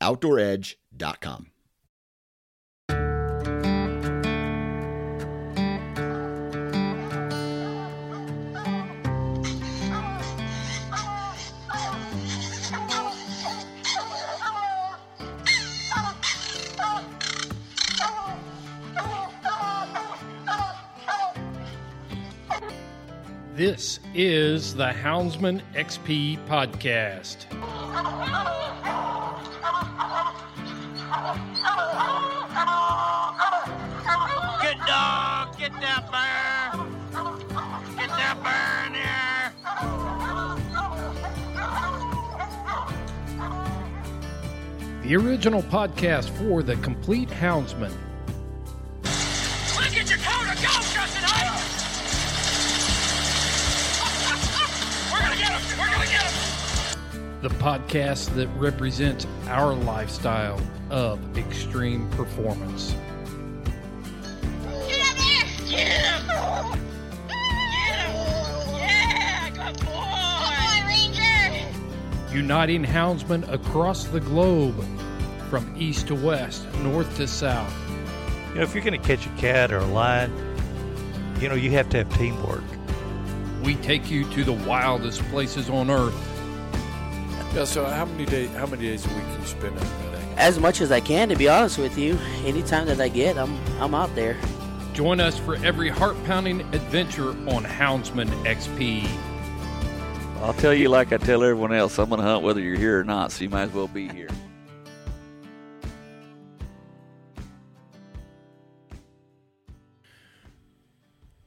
OutdoorEdge.com. This is the Houndsman XP podcast. dog, get that bear. Get that bear in here. The original podcast for the complete houndsman. Look at your coat and go, Justin Hayes. We're gonna get him. We're gonna get him. The podcast that represents our lifestyle of extreme performance. Uniting houndsmen across the globe from east to west, north to south. You know, if you're going to catch a cat or a lion, you know, you have to have teamwork. We take you to the wildest places on earth. Yeah, so how many days how many days a week can you spend out there? as much as I can, to be honest with you. Anytime that I get, I'm I'm out there. Join us for every heart pounding adventure on Houndsman XP. I'll tell you like I tell everyone else, I'm going to hunt whether you're here or not, so you might as well be here.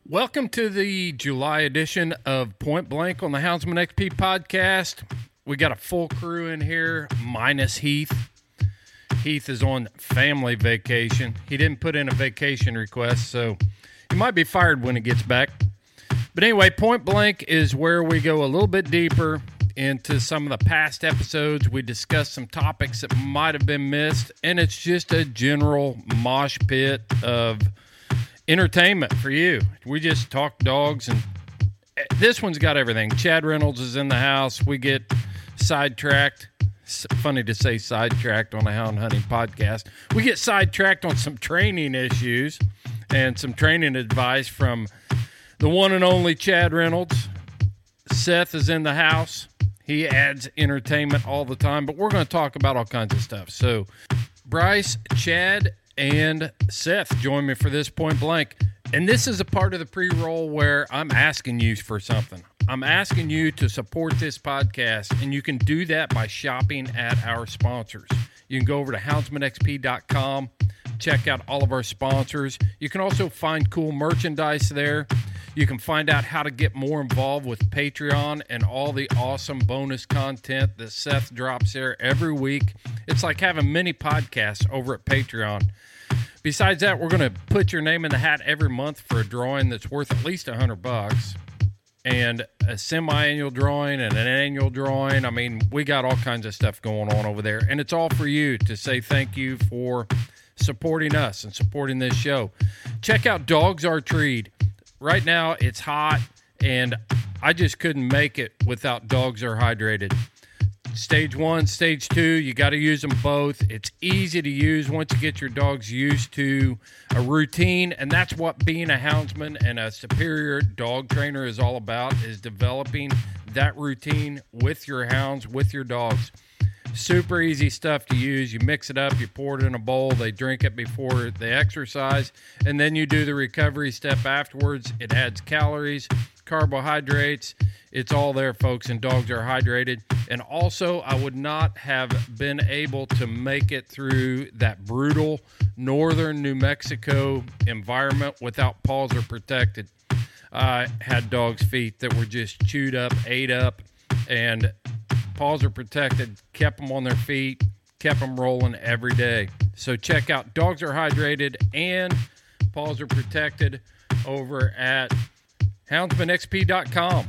Welcome to the July edition of Point Blank on the Houndsman XP podcast. We got a full crew in here, minus Heath. Heath is on family vacation. He didn't put in a vacation request, so he might be fired when he gets back. But anyway, Point Blank is where we go a little bit deeper into some of the past episodes. We discuss some topics that might have been missed, and it's just a general mosh pit of entertainment for you. We just talk dogs, and this one's got everything. Chad Reynolds is in the house. We get sidetracked. S- Funny to say sidetracked on a hound hunting podcast. We get sidetracked on some training issues and some training advice from the one and only Chad Reynolds. Seth is in the house. He adds entertainment all the time, but we're going to talk about all kinds of stuff. So, Bryce, Chad, and Seth join me for this point blank. And this is a part of the pre roll where I'm asking you for something. I'm asking you to support this podcast, and you can do that by shopping at our sponsors. You can go over to houndsmanxp.com, check out all of our sponsors. You can also find cool merchandise there. You can find out how to get more involved with Patreon and all the awesome bonus content that Seth drops there every week. It's like having mini podcasts over at Patreon. Besides that, we're going to put your name in the hat every month for a drawing that's worth at least a hundred bucks, and a semi-annual drawing and an annual drawing. I mean, we got all kinds of stuff going on over there, and it's all for you to say thank you for supporting us and supporting this show. Check out Dogs Are Treed. Right now, it's hot, and I just couldn't make it without Dogs Are Hydrated. Stage one, stage two, you got to use them both. It's easy to use once you get your dogs used to a routine, and that's what being a houndsman and a superior dog trainer is all about: is developing that routine with your hounds, with your dogs. Super easy stuff to use. You mix it up, you pour it in a bowl, they drink it before they exercise, and then you do the recovery step afterwards. It adds calories, carbohydrates. It's all there, folks, and dogs are hydrated. And also, I would not have been able to make it through that brutal northern New Mexico environment without paws are protected. I had dogs' feet that were just chewed up, ate up, and paws are protected, kept them on their feet, kept them rolling every day. So check out Dogs Are Hydrated and Paws Are Protected over at houndsmanxp.com.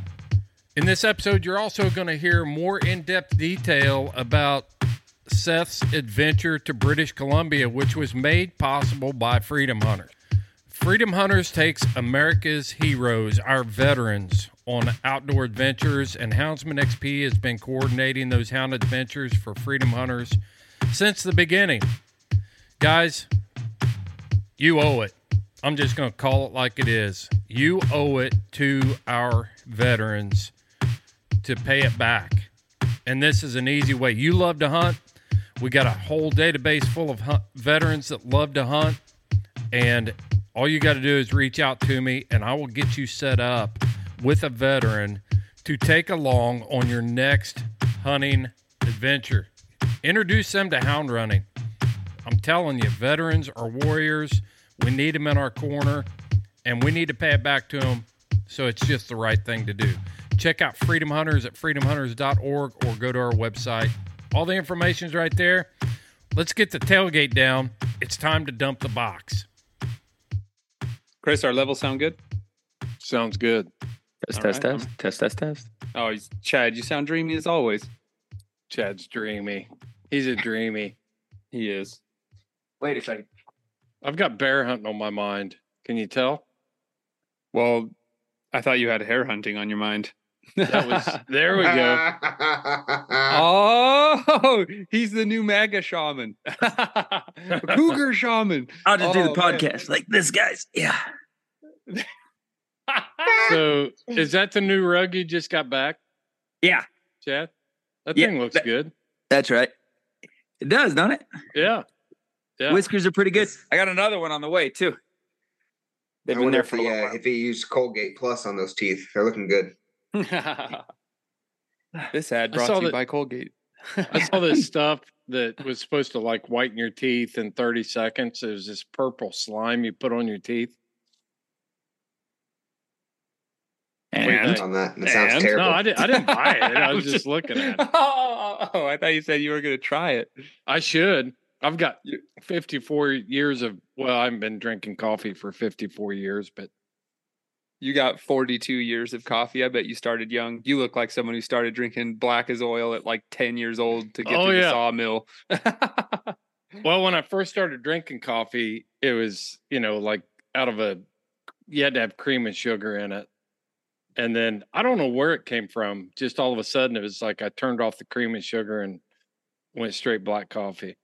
In this episode, you're also going to hear more in depth detail about Seth's adventure to British Columbia, which was made possible by Freedom Hunters. Freedom Hunters takes America's heroes, our veterans, on outdoor adventures, and Houndsman XP has been coordinating those hound adventures for Freedom Hunters since the beginning. Guys, you owe it. I'm just going to call it like it is. You owe it to our veterans to pay it back. And this is an easy way. You love to hunt. We got a whole database full of hunt- veterans that love to hunt. And all you got to do is reach out to me, and I will get you set up with a veteran to take along on your next hunting adventure. Introduce them to hound running. I'm telling you, veterans are warriors. We need them in our corner, and we need to pay it back to them. So it's just the right thing to do. Check out Freedom Hunters at freedomhunters.org or go to our website. All the information's right there. Let's get the tailgate down. It's time to dump the box. Chris, our levels sound good. Sounds good. Test, All test, right. test, test, test, test. Oh, he's- Chad, you sound dreamy as always. Chad's dreamy. He's a dreamy. He is. Wait a second. I've got bear hunting on my mind. Can you tell? Well, I thought you had hair hunting on your mind. That was there we go. oh, he's the new MAGA shaman, cougar shaman. I'll just do the Oh, man. podcast like this, guys. Yeah. So is that the new rug you just got back, Yeah, Chad? That Yeah, thing looks that- good. that's right. It does, don't it? Yeah. Yeah. Whiskers are pretty good. I got another one on the way too. They've I been there if for a he, uh, while. if he used Colgate Plus on those teeth. They're looking good. this ad brought to you that- by Colgate. I saw this stuff that was supposed to like whiten your teeth in 30 seconds. It was this purple slime you put on your teeth. And on that. And it sounds And? terrible. No, I, did, I didn't buy it. I was just looking at it. Oh, I thought you said you were going to try it. I should. I've got 54 years of, well, I've been drinking coffee for 54 years, but You got 42 years of coffee. I bet you started young. You look like someone who started drinking black as oil at like 10 years old to get Oh, to the sawmill. Well, when I first started drinking coffee, it was, you know, like out of a, you had to have cream and sugar in it. And then I don't know where it came from. Just all of a sudden, it was like I turned off the cream and sugar and went straight black coffee.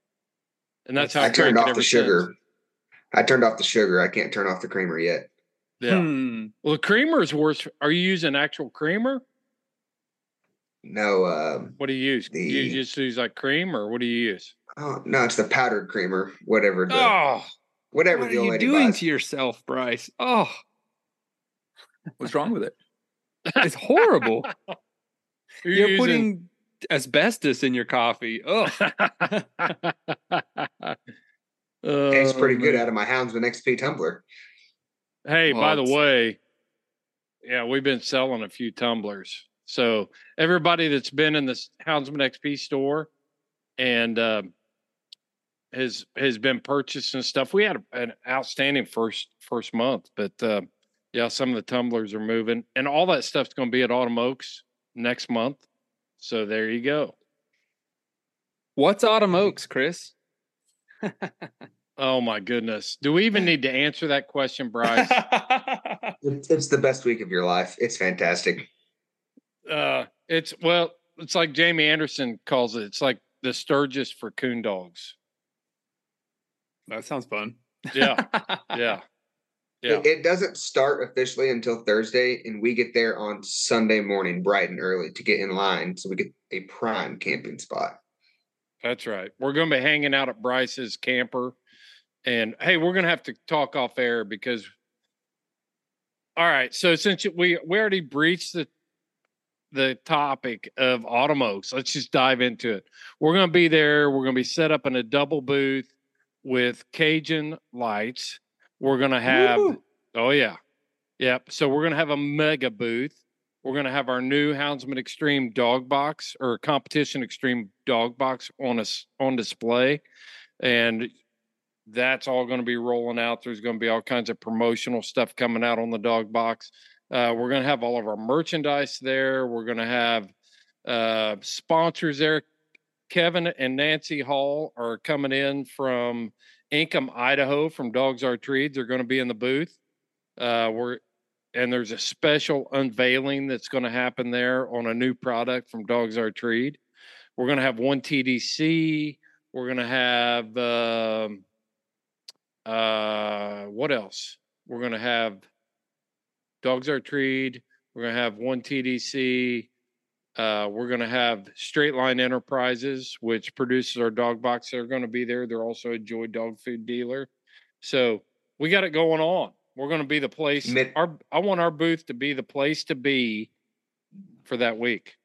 And that's how I I've turned off the sugar. since. I turned off the sugar. I can't turn off the creamer yet. Yeah. Hmm. Well, the creamer is worse. Are you using actual creamer? No, um, What do you use? Do you just use like cream or what do you use? oh no, it's the powdered creamer. Whatever the Oh, whatever What are the old you lady doing buys. to yourself, Bryce? Oh, what's wrong with it? It's horrible. you're, You're using- putting asbestos in your coffee. Oh, Tastes Oh, pretty good out of my Houndsman XP tumbler. Hey, by the way, yeah, we've been selling a few tumblers. So everybody that's been in this Houndsman XP store and um, has has been purchasing stuff. We had an outstanding first first month, but uh, yeah, some of the tumblers are moving, and all that stuff's going to be at Autumn Oaks next month. So there you go. what's autumn oaks, Chris? Oh my goodness, do we even need to answer that question, Bryce? It's, it's the best week of your life. It's fantastic. Uh, it's well, it's like Jamie Anderson calls it. It's like the Sturgis for coon dogs. that sounds fun. Yeah, yeah, yeah. It, it doesn't start officially until Thursday, and we get there on Sunday morning, bright and early, to get in line so we get a prime camping spot. That's right. We're going to be hanging out at Bryce's camper, and hey, we're going to have to talk off air because. All right, so since we we already breached the the topic of autumn oaks, let's just dive into it. We're going to be there. We're going to be set up in a double booth with Cajun lights. We're going to have Woo! Oh yeah. Yep. So we're gonna have a mega booth we're going to have our new Houndsman Extreme dog box or competition extreme dog box on us on display, and that's all going to be rolling out. There's going to be all kinds of promotional stuff coming out on the dog box. Uh, we're going to have all of our merchandise there. We're going to have uh, sponsors there. Kevin and Nancy Hall are coming in from Income, Idaho, from Dogs Are Treed. They're going to be in the booth. Uh, we're and there's a special unveiling that's going to happen there on a new product from Dogs Are Treed. We're going to have one TDC. We're going to have um, uh, what else? We're going to have Dogs Are Treed. We're going to have one TDC. Uh, we're going to have Straight Line Enterprises, which produces our dog box. They're going to be there. They're also a Joy dog food dealer. So we got it going on. We're going to be the place. Mid- our I want our booth to be the place to be for that week.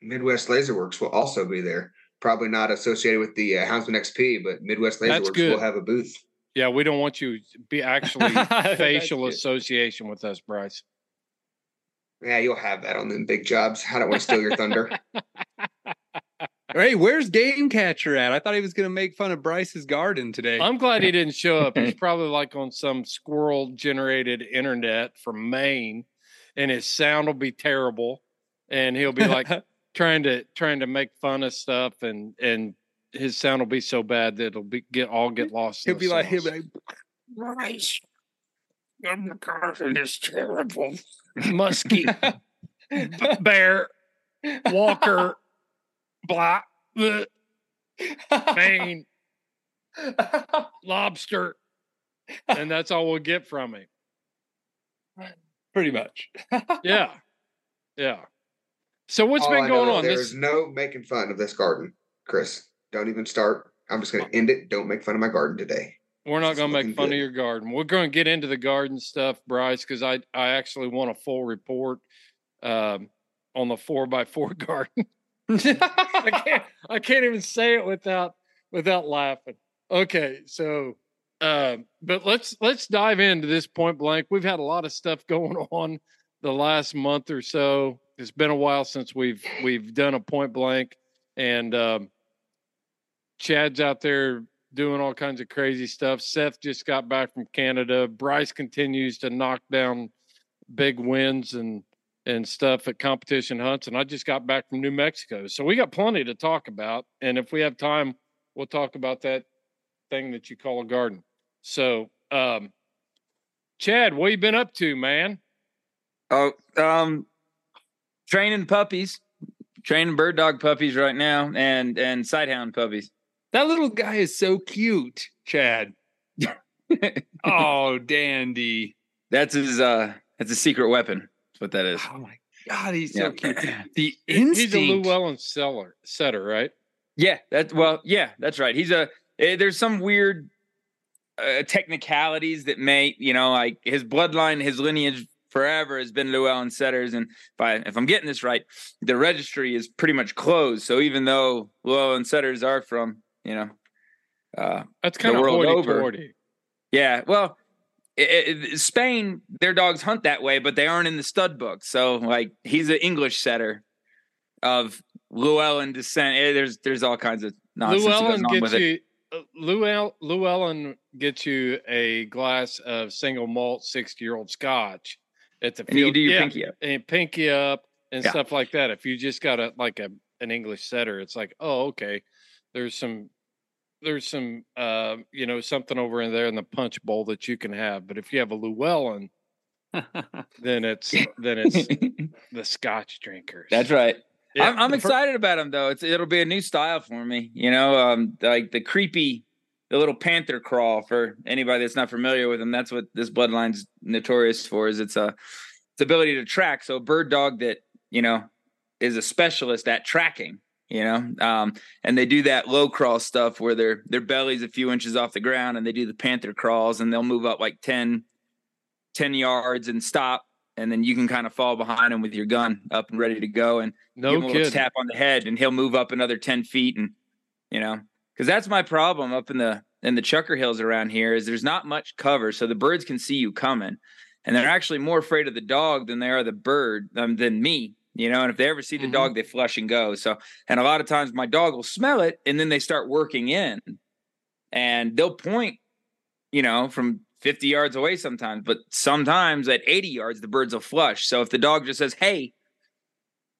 Midwest Laserworks will also be there. Probably not associated with the uh, Houndsman XP, but Midwest Laserworks will have a booth. Yeah, we don't want you to be actually facial association with us, Bryce. Yeah, you'll have that on them big jobs. I don't want to steal your thunder. Hey, where's Game Catcher at? I thought he was going to make fun of Bryce's garden today. I'm glad he didn't show up. He's probably like on some squirrel generated internet from Maine, and his sound will be terrible. And he'll be like trying to trying to make fun of stuff, and and his sound will be so bad that it'll be get all get lost. he'll the be like, he'll sauce. be like, Bryce, your garden is terrible. Muskie, B- bear, Walker, black, bleh, Maine, lobster, and that's all we'll get from him. pretty much. Yeah, yeah. So what's All been I going on? There This no making fun of this garden, Chris. Don't even start. I'm just going to end it. Don't make fun of my garden today. We're not going to make fun good. of your garden. We're going to get into the garden stuff, Bryce, because I I actually want a full report um, on the four by four garden. I can't I can't even say it without without laughing. Okay, so um, but let's let's dive into this point blank. We've had a lot of stuff going on the last month or so. It's been a while since we've we've done a point blank, and um, Chad's out there doing all kinds of crazy stuff. Seth just got back from Canada. Bryce continues to knock down big wins and and stuff at competition hunts. And I just got back from New Mexico. So we got plenty to talk about. And if we have time, we'll talk about that thing that you call a garden. So um Chad, what you been up to, man? Oh, um, training puppies, training bird dog puppies right now, and and sighthound puppies. That little guy is so cute, Chad. oh, dandy. That's his. Uh, that's a secret weapon. That's what that is. Oh my god, he's so cute. The instinct. He's a instinct. Llewellyn seller setter, right? Yeah, that well, yeah, that's right. He's a. eh, There's some weird uh, technicalities that may, you know, like his bloodline, his lineage forever has been Llewellyn setters, and if I if I'm getting this right, the registry is pretty much closed. So even though Llewellyn setters are from, you know, uh, That's The kind of world over. toity. Yeah, well, i i Spain, their dogs hunt that way, but they aren't in the stud book. So, like, he's an English setter of Llewellyn descent. Eh, There's there's all kinds of nonsense Llewellyn on gets with you. uh, Llewell, Llewellyn gets you a glass of single malt sixty year old Scotch at the And you field. do your yeah, pinky up. and pinky up and Yeah. stuff like that. If you just got a like a an English setter, it's like, oh, okay. There's some there's some uh, you know something over in there in the punch bowl that you can have. But if you have a Llewellyn, then it's then it's the Scotch drinkers. That's right. Yeah, I'm, I'm the fir- excited about him though. It's it'll be a new style for me. You know, um, like the creepy, the little panther crawl. For anybody that's not familiar with him, that's what this bloodline's notorious for. Is it's a its ability to track. So a bird dog that you know is a specialist at tracking. You know, um, and they do that low crawl stuff where their their belly's a few inches off the ground, and they do the panther crawls, and they'll move up like 10, 10 yards and stop, and then you can kind of fall behind him with your gun up and ready to go, and No give him a little tap on the head, and he'll move up another ten feet, and you know, because that's my problem up in the in the Chukar Hills around here is there's not much cover, so the birds can see you coming, and they're actually more afraid of the dog than they are the bird um, than me. You know, and if they ever see the Mhm. dog, they flush and go. So, and a lot of times my dog will smell it, and then they start working in, and they'll point, you know, from 50 yards away sometimes, but sometimes at 80 yards, the birds will flush. So if the dog just says, Hey,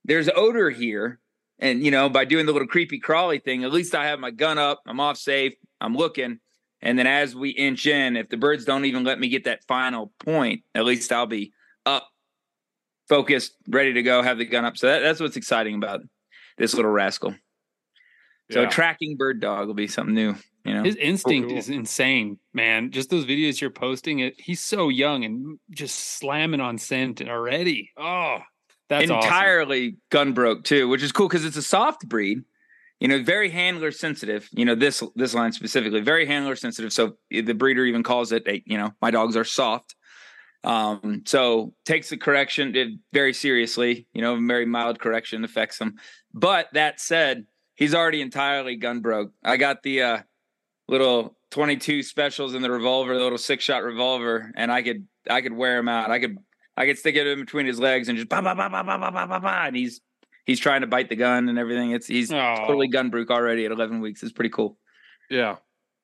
there's odor here, and you know, by doing the little creepy crawly thing, at least I have my gun up, I'm off safe, I'm looking. And then as we inch in, if the birds don't even let me get that final point, at least I'll be focused, ready to go, have the gun up. So that, that's what's exciting about this little rascal. So Yeah. tracking bird dog will be something new, you know. His instinct Cool. is insane, man. Just those videos you're posting, it he's so young and just slamming on scent already. Oh, that's awesome. entirely gun broke too, which is cool because it's a soft breed. You know, very handler sensitive. You know this this line specifically, very handler sensitive. So the breeder even calls it, a, you know, my dogs are soft. Um, so takes the correction very seriously. You know, very mild correction affects them. But that said, he's already entirely gun broke. I got the uh, little 22 specials in the revolver, the little six shot revolver, and I could I could wear him out. I could I could stick it in between his legs and just ba ba ba ba ba ba ba ba ba, and he's he's trying to bite the gun and everything. It's he's Oh. totally gun broke already at 11 weeks. It's pretty cool. Yeah.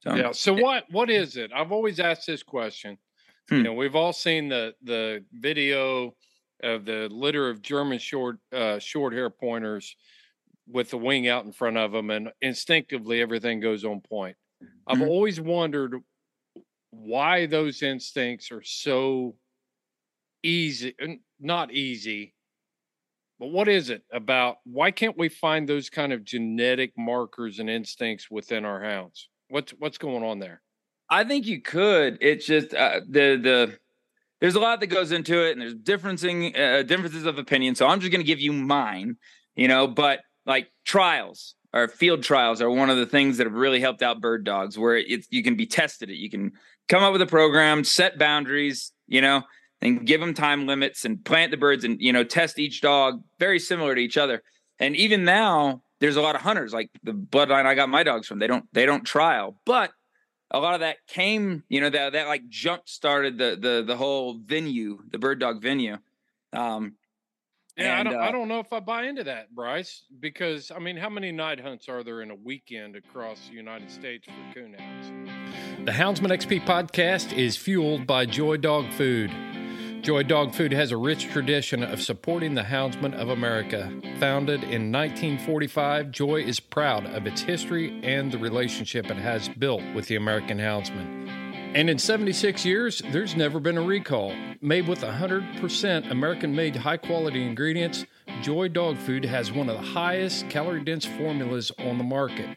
So, Yeah. So what what is it? I've always asked this question. Hmm. You know, we've all seen the the video of the litter of German short uh, short hair pointers with the wing out in front of them, and instinctively everything goes on point. I've Mhm. always wondered why those instincts are so easy, not easy, but what is it about? Why can't we find those kind of genetic markers and instincts within our hounds? What's what's going on there? I think you could. It's just uh, the the there's a lot that goes into it, and there's differencing uh, differences of opinion. So I'm just going to give you mine, you know. But like trials or field trials are one of the things that have really helped out bird dogs, where it's you can be tested. It you can come up with a program, set boundaries, you know, and give them time limits and plant the birds, and you know, test each dog very similar to each other. And even now, there's a lot of hunters like the bloodline I got my dogs from. They don't they don't trial, but a lot of that came, you know, that that like jump started the the the whole venue, the bird dog venue. Um Yeah, and, I don't. uh, I don't know if I buy into that, Bryce, because I mean, how many night hunts are there in a weekend across the United States for coon coonhounds? The Houndsman XP podcast is fueled by Joy Dog Food. Joy Dog Food has a rich tradition of supporting the houndsmen of America. Founded in 1945, Joy is proud of its history and the relationship it has built with the American Houndsman. And in 76 years, there's never been a recall. Made with 100% American made high quality ingredients, Joy Dog Food has one of the highest calorie dense formulas on the market.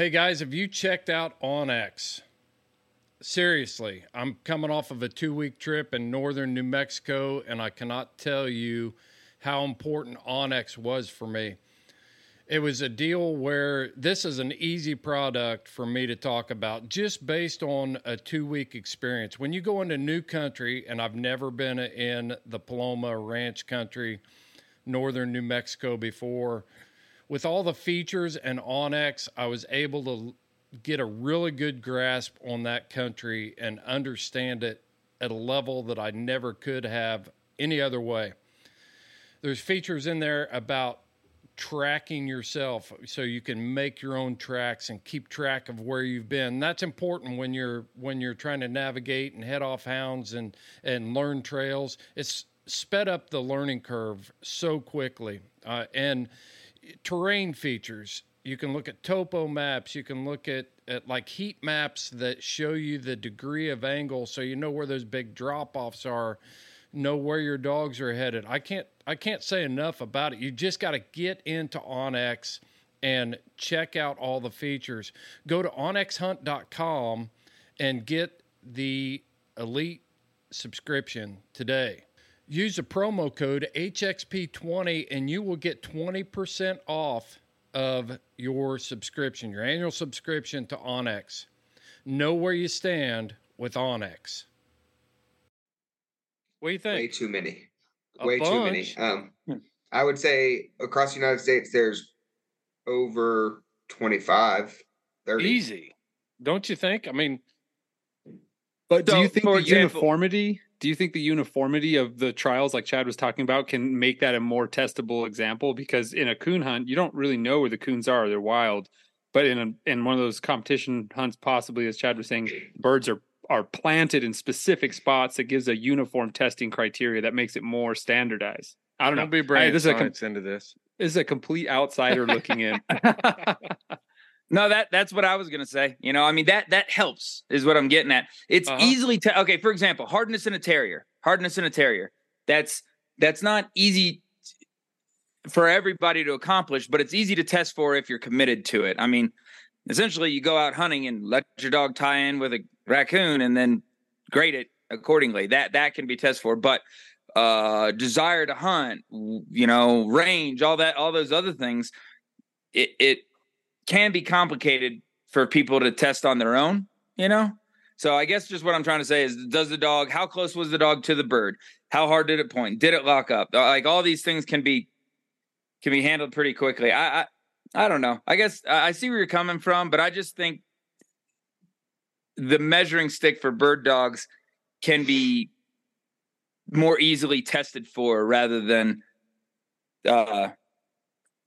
Hey guys, have you checked out onX? Seriously, I'm coming off of a two week trip in northern New Mexico, and I cannot tell you how important onX was for me. It was a deal where this is an easy product for me to talk about just based on a two week experience. When you go into new country, and I've never been in the Paloma Ranch country, northern New Mexico before, with all the features and onX, I was able to get a really good grasp on that country and understand it at a level that I never could have any other way. There's features in there about tracking yourself so you can make your own tracks and keep track of where you've been. That's important when you're when you're trying to navigate and head off hounds and and learn trails. It's sped up the learning curve so quickly. Uh, and terrain features. You can look at topo maps. You can look at, at like heat maps that show you the degree of angle so you know where those big drop offs are, know where your dogs are headed. I can't I can't say enough about it. You just got to get into onX and check out all the features. Go to onxhunt.com and get the elite subscription today. Use the promo code HXP20 and you will get 20% off of your subscription, your annual subscription to onX. Know where you stand with onX. What do you think? Way too many. A Way too many. Um, I would say across the United States, there's over 25, 30. Easy. Don't you think? I mean, But do you think the example- uniformity? Do you think the uniformity of the trials, like Chad was talking about, can make that a more testable example? Because in a coon hunt, you don't really know where the coons are; they're wild. But in a in one of those competition hunts, possibly as Chad was saying, birds are are planted in specific spots that gives a uniform testing criteria that makes it more standardized. I don't know. don't be Hey, bringing this is a com- into this. this is a complete outsider looking in. No, that that's what I was gonna say. You know, I mean that that helps is what I'm getting at. It's Uh-huh. easily te- okay. For example, hardness in a terrier, hardness in a terrier. That's that's not easy for everybody to accomplish, but it's easy to test for if you're committed to it. I mean, essentially, you go out hunting and let your dog tie in with a raccoon, and then grade it accordingly. That that can be tested for, but uh desire to hunt you know range all that all those other things it it can be complicated for people to test on their own, you know? So I guess just what I'm trying to say is does the dog how close was the dog to the bird? How hard did it point? Did it lock up? Uh, Like all these things can be can be handled pretty quickly. I I, I don't know. I guess I I see where you're coming from, but I just think the measuring stick for bird dogs can be more easily tested for rather than uh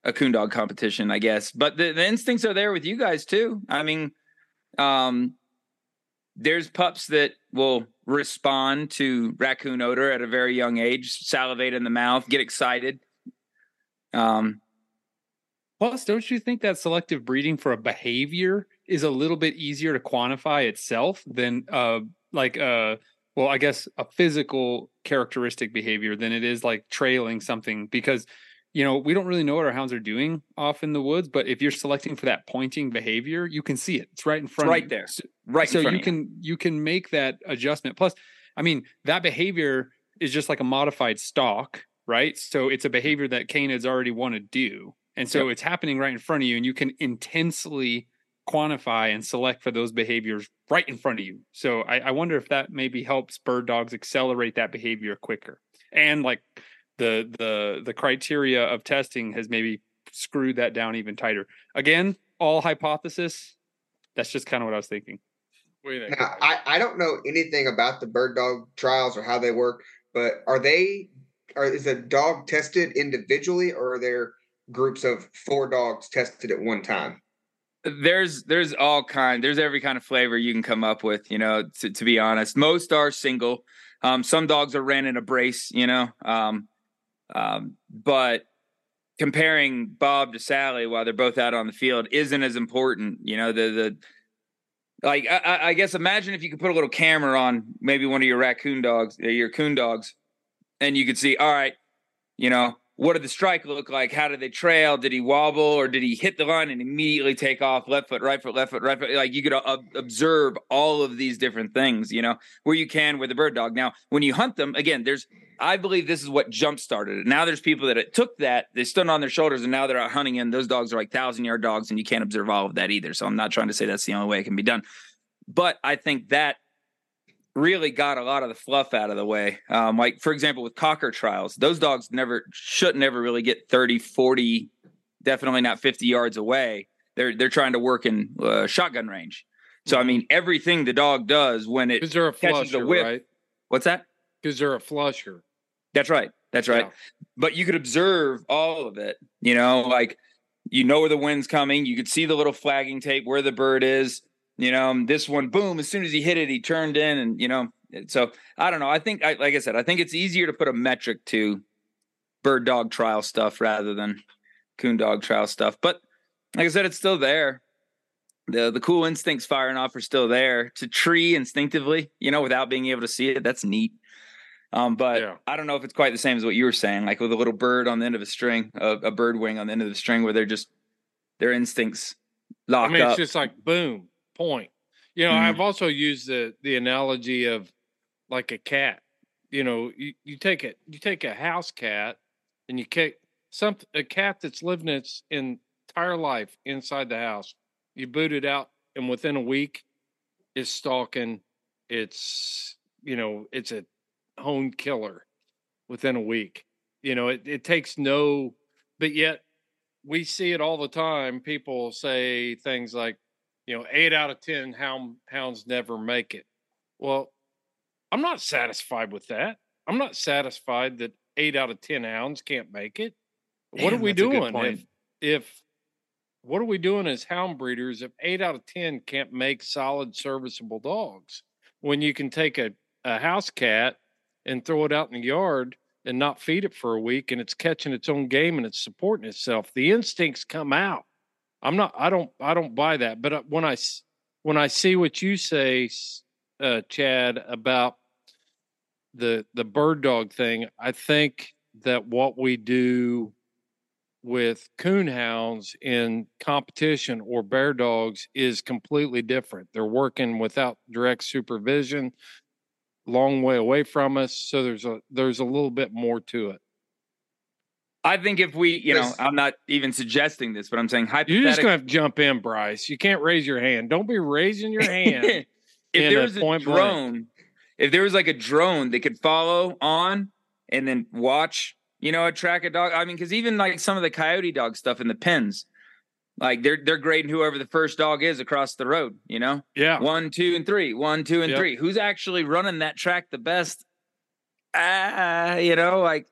a coon dog competition, I guess. But the, the instincts are there with you guys too. I mean, um, there's pups that will respond to raccoon odor at a very young age, salivate in the mouth, get excited. Um, Plus, don't you think that selective breeding for a behavior is a little bit easier to quantify itself than uh like uh well, I guess a physical characteristic behavior than it is like trailing something because you know, we don't really know what our hounds are doing off in the woods, but if you're selecting for that pointing behavior, you can see it. It's right in front right of you. there, So- right. so in front you can you can make that adjustment. Plus i mean that behavior is just like a modified stock right? So it's a behavior that canids already want to do. And so it's happening right in front of you and you can intensely quantify and select for those behaviors right in front of you. So i, I wonder if that maybe helps bird dogs accelerate that behavior quicker. And like the the the criteria of testing has maybe screwed that down even tighter again all hypothesis that's just kind of what i was thinking What do you think? Now, I, I don't know anything about the bird dog trials or how they work, but are they are is a dog tested individually or are there groups of four dogs tested at one time? there's there's all kind there's every kind of flavor you can come up with you know to, to be honest most are single um some dogs are ran in a brace you know um um but comparing bob to sally while they're both out on the field isn't as important you know the the like I- I, guess imagine if you could put a little camera on maybe one of your raccoon dogs your coon dogs and you could see all right you know what did the strike look like? How did they trail? Did he wobble or did he hit the line and immediately take off left foot, right foot, left foot, right foot? Like you could uh, observe all of these different things, you know, where you can with a bird dog. Now, when you hunt them, again, there's, I believe this is what jump started it. Now there's people that it took that, they stood on their shoulders and now they're out hunting and those dogs are like thousand yard dogs and you can't observe all of that either. So I'm not trying to say that's the only way it can be done. But I think that really got a lot of the fluff out of the way. Um, like, for example, with cocker trials, those dogs never should never really get 30, 40, definitely not 50 yards away. They're they're trying to work in uh, shotgun range. So I mean, everything the dog does when it Because they're a catches flusher, a whip. right? What's that? Because they're a flusher. That's right. That's right. Yeah. But you could observe all of it. You know, like you know where the wind's coming. You could see the little flagging tape where the bird is. You know, this one, boom! As soon as he hit it, he turned in, and you know. So I don't know. I think, I, like I said, I think it's easier to put a metric to bird dog trial stuff rather than coon dog trial stuff. But like I said, it's still there. The the cool instincts firing off are still there. To tree instinctively, you know, without being able to see it, that's neat. Um, but Yeah. I don't know if it's quite the same as what you were saying, like with a little bird on the end of a string, a, a bird wing on the end of the string, where they're just their instincts lock I mean, up. it's just like boom, point. You know, Mhm. I've also used the the analogy of like a cat. You know, you, you take it you take a house cat and you kick some a cat that's living its entire life inside the house. You boot it out and within a week it's stalking. It's you know, it's a honed killer within a week. You know, it, it takes no but yet we see it all the time. People say things like, you know, eight out of ten hound hounds never make it. Well, I'm not satisfied with that. I'm not satisfied that eight out of ten hounds can't make it. what are we that's a good doing if if what are we doing as hound breeders if eight out of ten can't make solid serviceable dogs when you can take a, a house cat and throw it out in the yard and not feed it for a week and it's catching its own game and it's supporting itself the instincts come out i'm not i don't i don't buy that but when I when i see what you say uh, chad about the the bird dog thing i think that what we do with coon hounds in competition or bear dogs is completely different. They're working without direct supervision long way away from us so there's a there's a little bit more to it I think if we, you know, I'm not even suggesting this, but I'm saying you're just gonna have to jump in bryce you can't raise your hand don't be raising your hand if there was a point blank. drone, if there was like a drone that could follow on and then watch, you know, a track a dog. I mean, because even like some of the coyote dog stuff in the pens, like they're they're grading whoever the first dog is across the road. You know, yeah one, two, and three, one, two, and Yep. three. Who's actually running that track the best? Ah, you know, like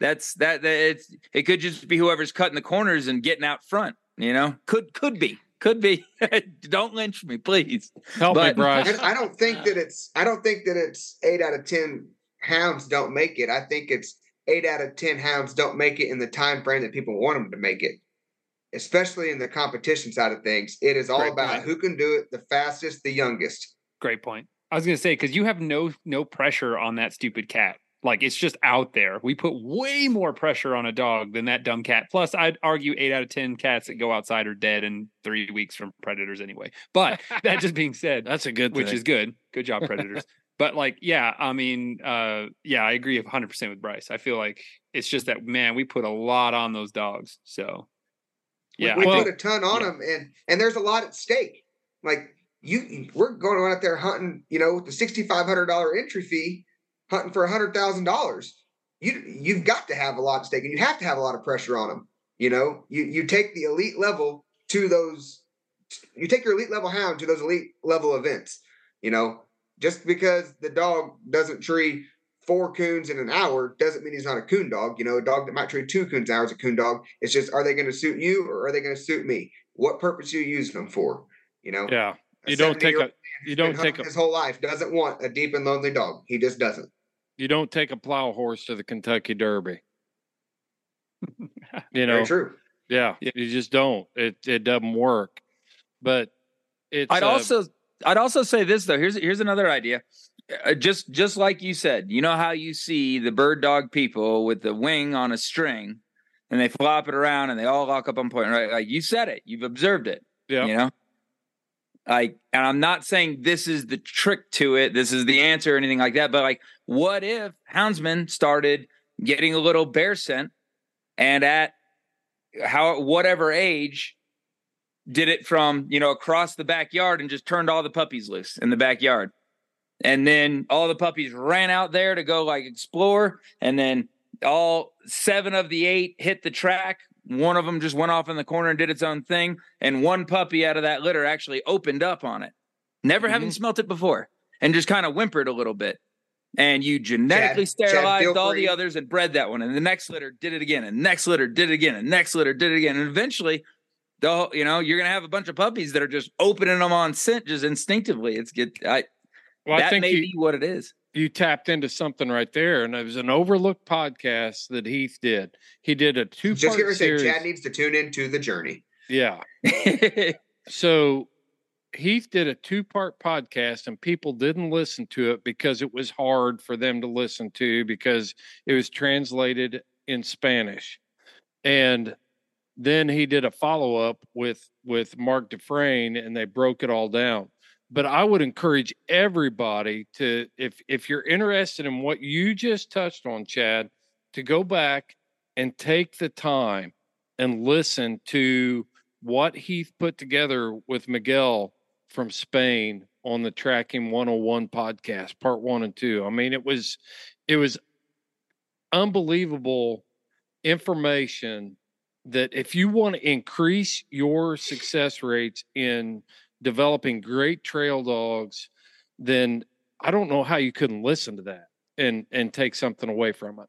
that's that. that it's it could just be whoever's cutting the corners and getting out front. You know, could could be, could be. Don't lynch me, please. help me but- bryce I don't think that it's I don't think that it's eight out of ten hounds don't make it. I think it's eight out of ten hounds don't make it in the time frame that people want them to make it. Especially in the competition side of things. It is all Great about point. who can do it the fastest, the youngest. Great point. I was gonna say because you have no no pressure on that stupid cat. Like it's just out there. We put way more pressure on a dog than that dumb cat. Plus, I'd argue eight out of ten cats that go outside are dead in three weeks from predators anyway. But that just being said, that's a good which thing. is good. Good job, predators. but like, yeah, I mean, uh, yeah, I agree 100 percent with Bryce. I feel like it's just that man, we put a lot on those dogs. So yeah, we, I well- put a ton on yeah. them, and and there's a lot at stake. Like you, we're going out there hunting, you know, with the sixty five hundred dollar entry fee, hunting for a hundred thousand dollars. You you've got to have a lot at stake, and you have to have a lot of pressure on them. You know, you you take the elite level to those, you take your elite level hound to those elite level events. You know, just because the dog doesn't tree four coons in an hour doesn't mean he's not a coon dog. You know, a dog that might tree two coons an hour is a coon dog. It's just, are they going to suit you or are they going to suit me? What purpose are you using them for? You know, yeah you don't take a you don't take a his whole life doesn't want a deep and lonely dog. He just doesn't. You don't take a plow horse to the Kentucky Derby. you know, Very true. yeah, Yeah. you just don't. It it doesn't work. But it's I'd uh, also I'd also say this though. Here's here's another idea. Uh, just just like you said, you know how you see the bird dog people with the wing on a string, and they flop it around and they all lock up on point. Right? Like you said it. You've observed it. yeah, You know. Like, and I'm not saying this is the trick to it. This is the answer or anything like that. But like, what if houndsman started getting a little bear scent, and at how whatever age did it from you know across the backyard and just turned all the puppies loose in the backyard and then all the puppies ran out there to go like explore and then all seven of the eight hit the track one of them just went off in the corner and did its own thing and one puppy out of that litter actually opened up on it. Never having mm-hmm. smelt it before and just kind of whimpered a little bit. And you genetically Chad, sterilized feel all free. the others and bred that one and the next litter did it again and next litter did it again and next litter did it again and eventually the you know you're gonna have a bunch of puppies that are just opening them on scent just instinctively. It's get I well, I think may you, be what it is you tapped into something right there, and it was an overlooked podcast that Heath did. He did a two Just here to say. Chad needs to tune into the journey. yeah, so Heath did a two part podcast, and people didn't listen to it because it was hard for them to listen to because it was translated in Spanish. And then he did a follow up with with Mark Dufresne, and they broke it all down. But I would encourage everybody to if if you're interested in what you just touched on, Chad, to go back and take the time and listen to what Heath put together with Miguel from Spain on the Tracking 101 podcast, part one and two. I mean, it was it was unbelievable information that if you want to increase your success rates in developing great trail dogs, then I don't know how you couldn't listen to that and and take something away from it.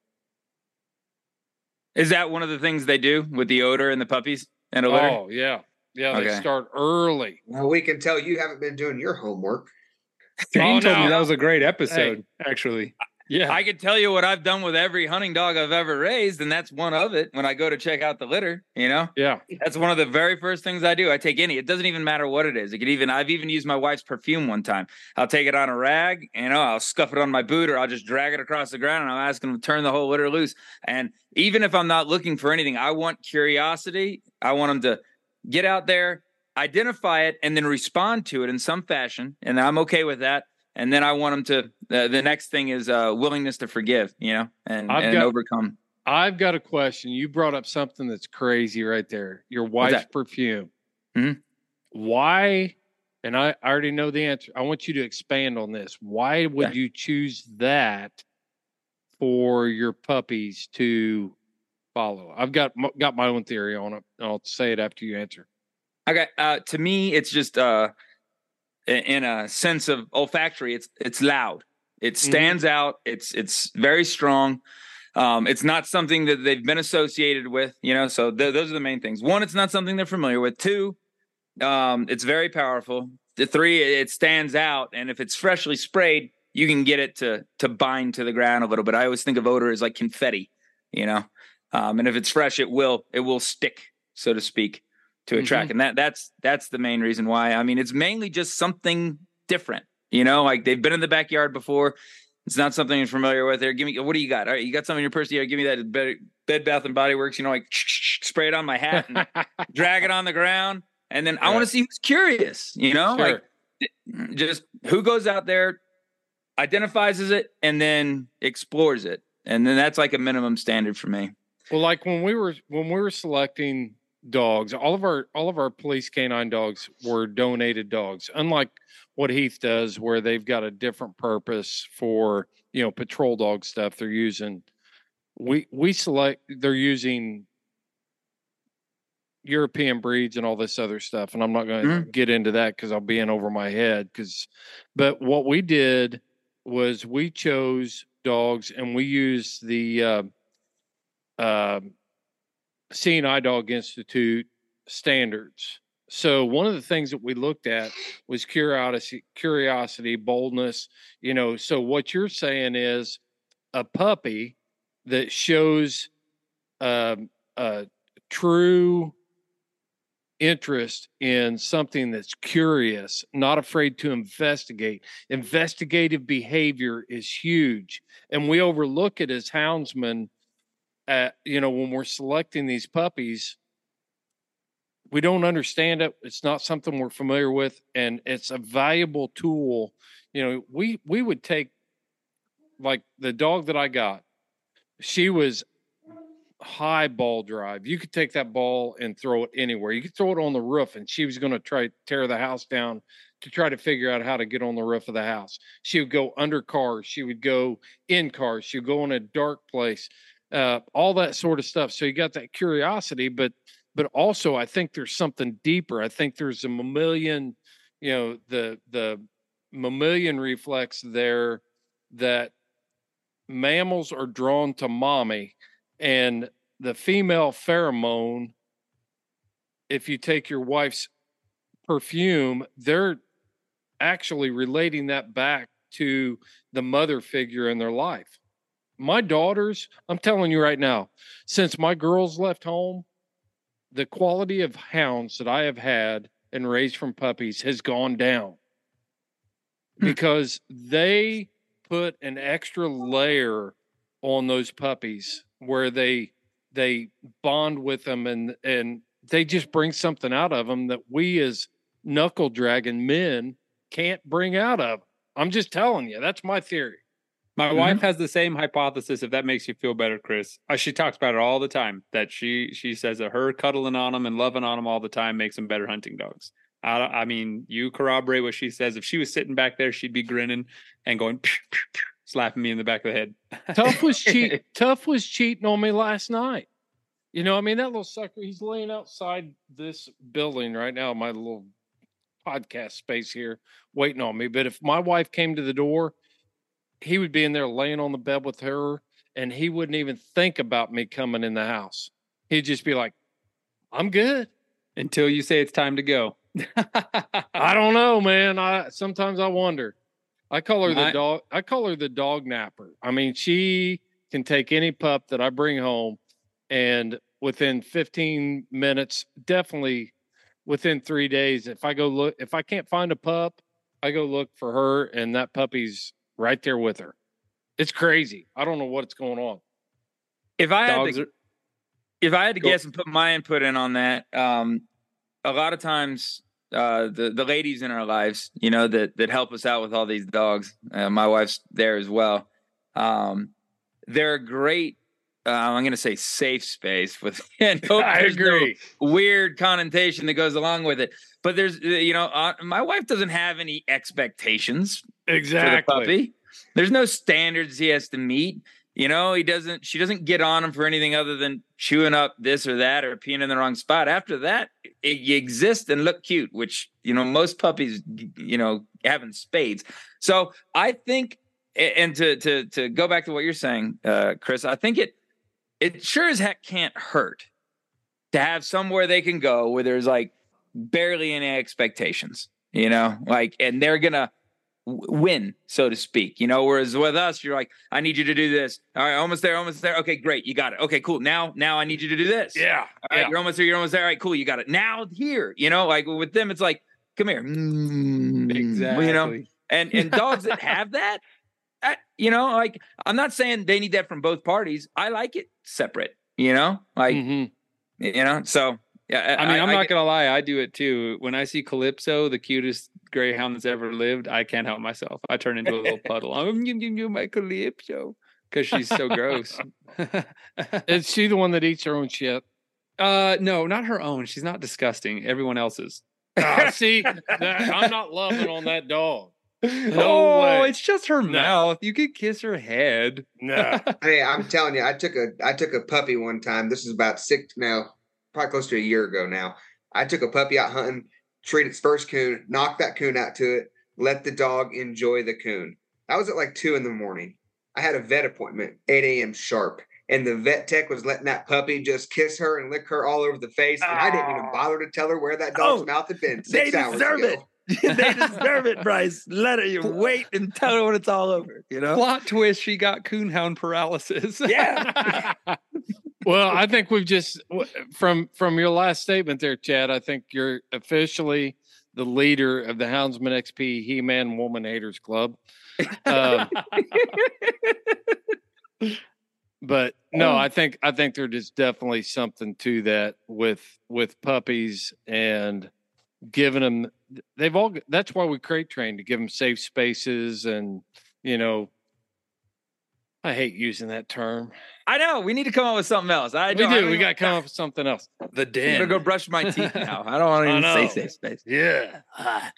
Is that one of the things they do with the odor and the puppies and a litter? Oh yeah, yeah. They start early. Well, we can tell you haven't been doing your homework. Oh, Jane Oh, told me that was a great episode, actually. Yeah. I could tell you what I've done with every hunting dog I've ever raised, and that's one of it. When I go to check out the litter, you know, Yeah, that's one of the very first things I do. I take any. It doesn't even matter what it is. It could even. I've even used my wife's perfume one time. I'll take it on a rag, you know, I'll scuff it on my boot, or I'll just drag it across the ground, and I'm asking them to turn the whole litter loose. And even if I'm not looking for anything, I want curiosity. I want them to get out there, identify it, and then respond to it in some fashion. And I'm okay with that. And then I want them to. Uh, the next thing is uh, willingness to forgive, you know, and, I've and got- overcome. I've got a question. You brought up something that's crazy right there. Your wife's perfume. Mhm. Why? And I, I already know the answer. I want you to expand on this. Why would Okay. you choose that for your puppies to follow? I've got got my own theory on it. and I'll say it after you answer. Okay. Uh, to me, it's just uh, in a sense of olfactory, it's it's loud. It stands out. It's it's very strong. Um, it's not something that they've been associated with, you know. So th- those are the main things. One, it's not something they're familiar with. Two, um, it's very powerful. The three, it stands out, and if it's freshly sprayed, you can get it to to bind to the ground a little bit. I always think of odor as like confetti, you know. Um, and if it's fresh, it will it will stick, so to speak, to mm-hmm. a track. And that that's that's the main reason why. I mean, it's mainly just something different, you know. Like they've been in the backyard before. It's not something you're familiar with. There, give me what do you got? All right, you got something in your purse? here give me that bed, bed Bath and Body Works. You know, like spray it on my hat and drag it on the ground, and then I want to see who's curious. You know, Sure. like just who goes out there, identifies it, and then explores it, and then that's like a minimum standard for me. Well, like when we were when we were selecting dogs, all of our all of our police canine dogs were donated dogs. Unlike what Heath does, where they've got a different purpose for you know patrol dog stuff. They're using we we select they're using European breeds and all this other stuff, and I'm not going to get into that because I'll be in over my head. Because, but what we did was we chose dogs and we used the uh, um Seeing Eye Dog Institute standards. So one of the things that we looked at was curiosity, curiosity, boldness. You know, so what you're saying is a puppy that shows um, a true interest in something that's curious, not afraid to investigate. Investigative behavior is huge, and we overlook it as houndsmen you know when we're selecting these puppies we don't understand it. It's not something we're familiar with and it's a valuable tool. You know we we would take like the dog that i got she was high ball drive. You could take that ball and throw it anywhere. You could throw it on the roof and she was going to try to tear the house down to try to figure out how to get on the roof of the house. She would go under cars. She would go in cars. She would go in a dark place uh, all that sort of stuff. So you got that curiosity, but but also I think there's something deeper. I think there's a mammalian, you know, the the mammalian reflex there that mammals are drawn to mommy, and the female pheromone. If you take your wife's perfume, they're actually relating that back to the mother figure in their life my daughters, I'm telling you right now, since my girls left home, the quality of hounds that I have had and raised from puppies has gone down hmm. because they put an extra layer on those puppies where they they bond with them and and they just bring something out of them that we as knuckle dragon men can't bring out of. I'm just telling you. That's my theory. My wife has the same hypothesis. If that makes you feel better, Chris, uh, she talks about it all the time. That she she says that her cuddling on them and loving on them all the time makes them better hunting dogs. I, I mean, you corroborate what she says. If she was sitting back there, she'd be grinning and going, "Pew, pew, pew," slapping me in the back of the head. Tough was cheat. Tough was cheating on me last night. You know, I mean, that little sucker. He's laying outside this building right now. My little podcast space here, waiting on me. But if my wife came to the door, he would be in there laying on the bed with her, and he wouldn't even think about me coming in the house. He'd just be like, "I'm good." Until you say it's time to go. I don't know, man. I sometimes I wonder. I call her the My- dog. I call her the dog napper. I mean, she can take any pup that I bring home, and within 15 minutes, definitely within three days, if I go look, if I can't find a pup, I go look for her, and that puppy's right there with her. It's crazy. I don't know what's going on. If I had to, are- if I had to Go- guess and put my input in on that, um, a lot of times uh, the the ladies in our lives, you know, that that help us out with all these dogs. Uh, my wife's there as well. Um, they're a great. Uh, I'm going to say safe space with. and I there's no weird connotation that goes along with it. But there's, uh, you know, uh, my wife doesn't have any expectations for the Exactly. puppy. There's no standards he has to meet. You know, he doesn't. She doesn't get on him for anything other than chewing up this or that or peeing in the wrong spot. After that, it, you exist and look cute, which you know most puppies, you know, have in spades. So I think, and to to to go back to what you're saying, uh, Chris, I think it it sure as heck can't hurt to have somewhere they can go where there's like barely any expectations, you know, like, and they're gonna win, so to speak, you know. Whereas with us, you're like, I need you to do this. All right, almost there, almost there. Okay, great, you got it. Okay, cool. Now, now I need you to do this. Yeah. All right, yeah. you're almost there. You're almost there. All right, cool. You got it. Now here, you know, like with them, it's like, come here. Mm, Exactly. You know, and and dogs that have that, I, you know, like I'm not saying they need that from both parties. I like it separate. You know, like Mhm. you know. So yeah, I mean, I'm not get- gonna lie, I do it too. When I see Calypso, the cutest greyhound that's ever lived, I can't help myself. I turn into a little puddle. I'm you, you, my Calypso because she's so gross. Is she the one that eats her own shit? uh, no, not her own. She's not disgusting. Everyone else's. Ah, see, that- I'm not loving on that dog. No way. it's just her mouth. You could kiss her head. No. Hey, I'm telling you, I took a I took a puppy one time. This is about six no, probably close to a year ago now. I took a puppy out hunting, treat its first coon, knocked that coon out to it, let the dog enjoy the coon. That was at like two in the morning. I had a vet appointment, 8 a.m. sharp. And the vet tech was letting that puppy just kiss her and lick her all over the face. And I didn't even bother to tell her where that dog's Oh, mouth had been they six hours deserve ago. it. they deserve it, Bryce. Let her you wait and tell her when it's all over. You know. Plot twist: She got coonhound paralysis. Yeah. well, I think we've just from from your last statement there, Chad. I think you're officially the leader of the Houndsman XP He Man Woman Haters Club. Um, but no, I think I think there is definitely something to that with with puppies and giving them. They've all. That's why we crate train to give them safe spaces and you know. I hate using that term. I know. We need to come up with something else. I We don't- I do. We got to come up with something else. the den. I'm gonna go brush my teeth now. I don't want to even say safe space. Yeah. Ah.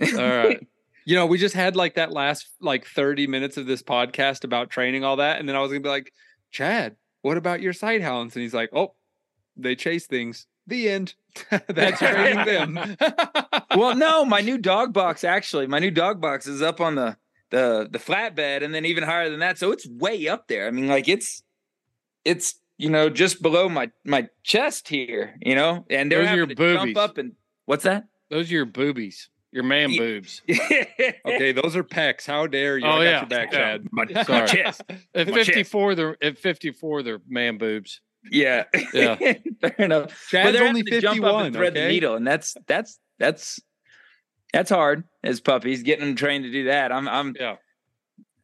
All right. You know, we just had like that last like 30 minutes of this podcast about training all that. And then I was gonna be like, Chad, what about your sight hounds? And he's like, Oh, they chase things. The end. That's training them. well, no, my new dog box actually, my new dog box is up on the the the flatbed, and then even higher than that. So it's way up there. I mean, like it's it's you know just below my my chest here. You know, and they're Those are your boobies. jump up and what's that? Those are your boobies, your man boobs. okay, those are pecs. How dare you? Oh, I got yeah. your back. Chad. my, my Sorry. chest. At My chest. 54, they're at 54, they're man boobs. Yeah, Yeah. fair enough. But they're only having to jump up 51. and thread the okay? needle, and that's that's that's that's hard as puppies getting them trained to do that. I'm I'm Yeah.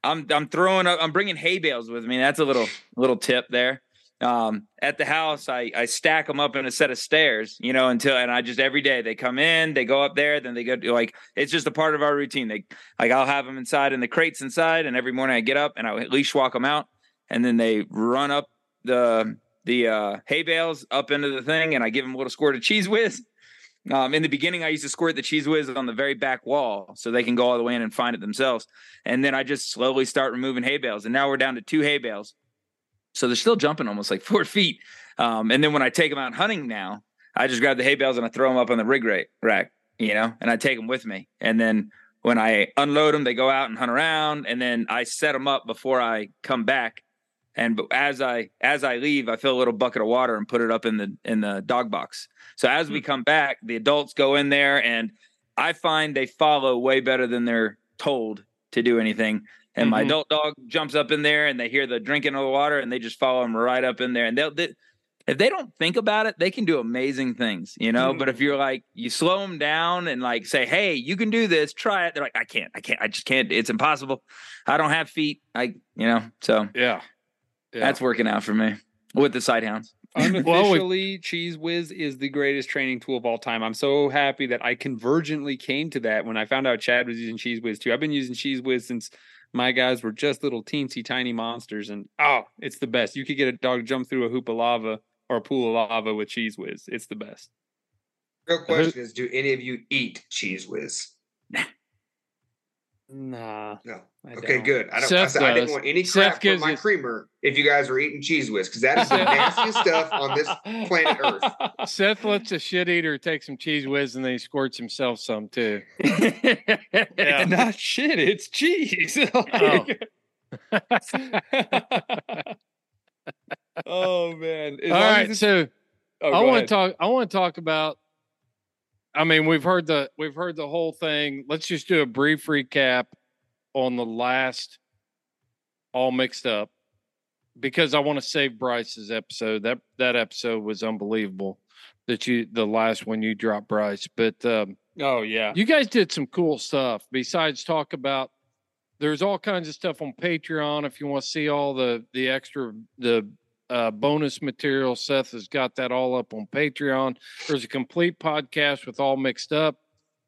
I'm I'm throwing up. I'm bringing hay bales with me. That's a little little tip there. um, at the house, I, I stack them up in a set of stairs, you know, until, and I just every day they come in, they go up there, then they go to like, it's just a part of our routine. They, like, I'll have them inside in the crates inside. And every morning I get up and I leash walk them out. And then they run up the, the uh, hay bales up into the thing and I give them a little squirt of Cheez Whiz. Um, in the beginning, I used to squirt the Cheez Whiz on the very back wall so they can go all the way in and find it themselves. And then I just slowly start removing hay bales. And now we're down to two hay bales. So they're still jumping almost like four feet. Um, and then when I take them out hunting now, I just grab the hay bales and I throw them up on the rig rack, you know, and I take them with me. And then when I unload them, they go out and hunt around. And then I set them up before I come back. And as I as I leave, I fill a little bucket of water and put it up in the in the dog box. So as we come back, the adults go in there, and I find they follow way better than they're told to do anything. And my Mhm. adult dog jumps up in there, and they hear the drinking of the water, and they just follow them right up in there. And they'll, they, if they don't think about it, they can do amazing things, you know. But if you're like, you slow them down and like say, "Hey, you can do this. Try it." They're like, "I can't. I can't. I just can't. It's impossible. I don't have feet. I, you know." So yeah, yeah. that's working out for me with the sight hounds. Unofficially, Cheez Whiz is the greatest training tool of all time. I'm so happy that I convergently came to that when I found out Chad was using Cheez Whiz too. I've been using Cheez Whiz since my guys were just little teensy tiny monsters, and oh, it's the best. You could get a dog to jump through a hoop of lava or a pool of lava with Cheese Whiz. It's the best. Real question is: Do any of you eat Cheez Whiz? Nah. No. I Okay, don't. good. I don't. I, said, I didn't want any crap from my it- creamer if you guys are eating Cheez Whiz because that is the nastiest stuff on this planet Earth. Seth lets a shit eater take some Cheez Whiz and then he squirts himself some too. It's not shit. It's cheese. Oh. oh man. As All long as so Oh, I want to talk. I want to talk about. I mean, we've heard the we've heard the whole thing. Let's just do a brief recap on the last all mixed up because I want to save Bryce's episode. That that episode was unbelievable. That you the last one you dropped Bryce, but um, Oh yeah. you guys did some cool stuff besides talk about there's all kinds of stuff on patreon if you want to see all the the extra the uh, bonus material seth has got that all up on patreon there's a complete podcast with all mixed up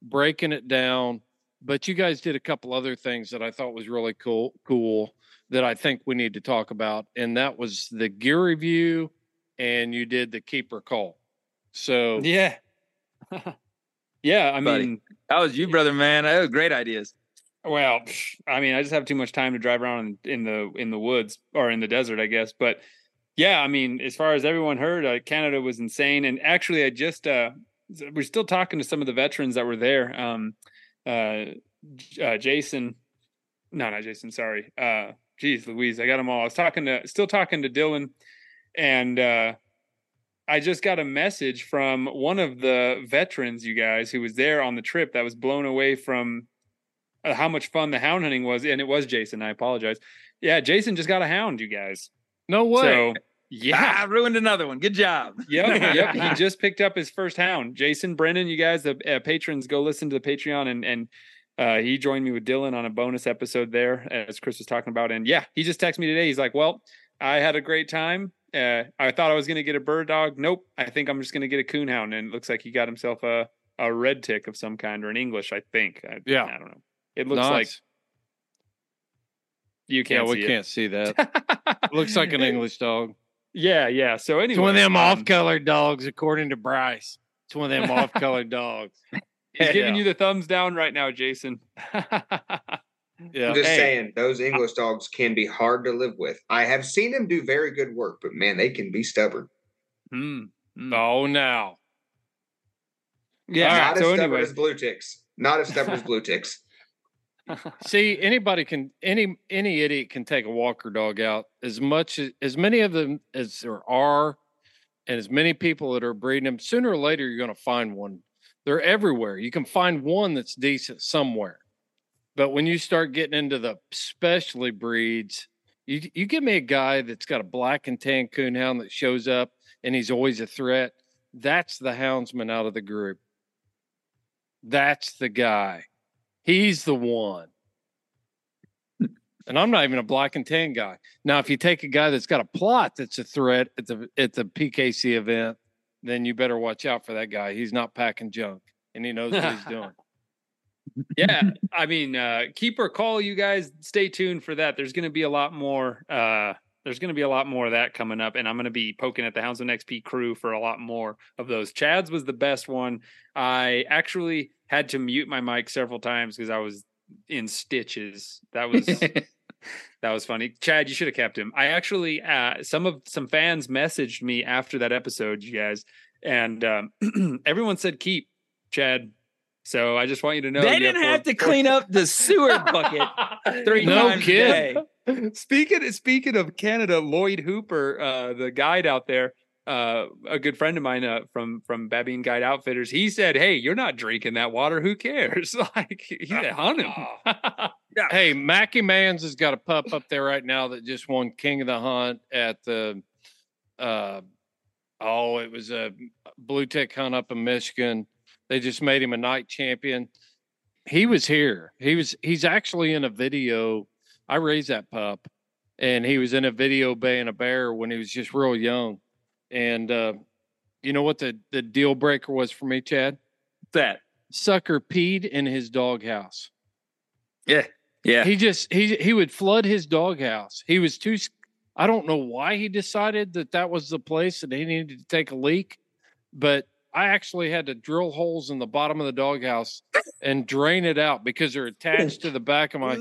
breaking it down but you guys did a couple other things that i thought was really cool cool that i think we need to talk about and that was the gear review and you did the keeper call so Yeah. yeah, I Buddy. mean, That was you, brother, man. That was great ideas. well, I mean, I just have too much time to drive around in, in the in the woods or in the desert, I guess. But yeah, I mean, as far as everyone heard, uh, Canada was insane. And actually, I just uh, we're still talking to some of the veterans that were there. Um, uh, uh, Jason, no, not Jason. Sorry. Uh, geez, Louise, I got them all. I was talking to, still talking to Dylan, and uh, I just got a message from one of the veterans, you guys, who was there on the trip that was blown away from uh, how much fun the hound hunting was. And it was Jason. I apologize. Yeah, Jason just got a hound, you guys. no way So, yeah. Ah, ruined another one. Good job. Yep, yep. He just picked up his first hound. Jason Brennan, you guys, the uh, patrons, go listen to the Patreon, and and uh, he joined me with Dylan on a bonus episode there, as Chris was talking about. And yeah, he just texted me today. He's like, "Well, I had a great time. Uh, I thought I was going to get a bird dog. Nope, I think I'm just going to get a coon hound." And it looks like he got himself a a red tick of some kind or an English, I think. I, Yeah. I don't know. It looks like you can't. Yeah, we see can't see that looks like an english dog Yeah, yeah. So anyway, It's one of them um, off-colored dogs, according to Bryce. It's one of them off-colored dogs. He's giving Yeah. you the thumbs down right now, Jason. Yeah. I'm just Hey. saying, those English dogs can be hard to live with. I have seen them do very good work, but man, they can be stubborn. Hmm. Hmm. Oh, now. Yeah. Not so as stubborn anyway, as blue ticks. Not as stubborn as blue ticks. See, anybody can, any any idiot can take a walker dog out. As much as, as many of them as there are, and as many people that are breeding them, sooner or later you're going to find one. They're everywhere. You can find one that's decent somewhere. But when you start getting into the specialty breeds, you you give me a guy that's got a black and tan coonhound that shows up and he's always a threat. That's the houndsman out of the group. That's the guy. He's the one. And I'm not even a black and tan guy. Now, if you take a guy that's got a Plott that's a threat at the at the PKC event, then you better watch out for that guy. He's not packing junk and he knows what he's doing. yeah, I mean, uh, keeper call, you guys. Stay tuned for that. There's going to be a lot more. Uh, there's going to be a lot more of that coming up, and I'm going to be poking at the Hounds Houndsman XP crew for a lot more of those. Chad's was the best one. I actually had to mute my mic several times because I was in stitches. That was that was funny. Chad, you should have kept him. I actually uh, some of some fans messaged me after that episode, you guys, and um, everyone said keep Chad. So I just want you to know They didn't four- have to clean up the sewer bucket three No times kid. a day. speaking speaking of Canada, Lloyd Hooper, uh, the guide out there, uh, a good friend of mine uh, from from Babine Guide Outfitters, he said, "Hey, you're not drinking that water. Who cares? like, he's said, hunt him." Hey, Mackie Mans has got a pup up there right now that just won King of the Hunt at the uh oh, it was a blue tick hunt up in Michigan. They just made him a night champion. He was here. He was he's actually in a video. I raised that pup and he was in a video baying a bear when he was just real young. And uh you know what the the deal breaker was for me, Chad? That sucker peed in his doghouse. Yeah. Yeah. He just he he would flood his doghouse. He was too. I don't know why he decided that that was the place that he needed to take a leak, but I actually had to drill holes in the bottom of the doghouse and drain it out because they're attached to the back of my.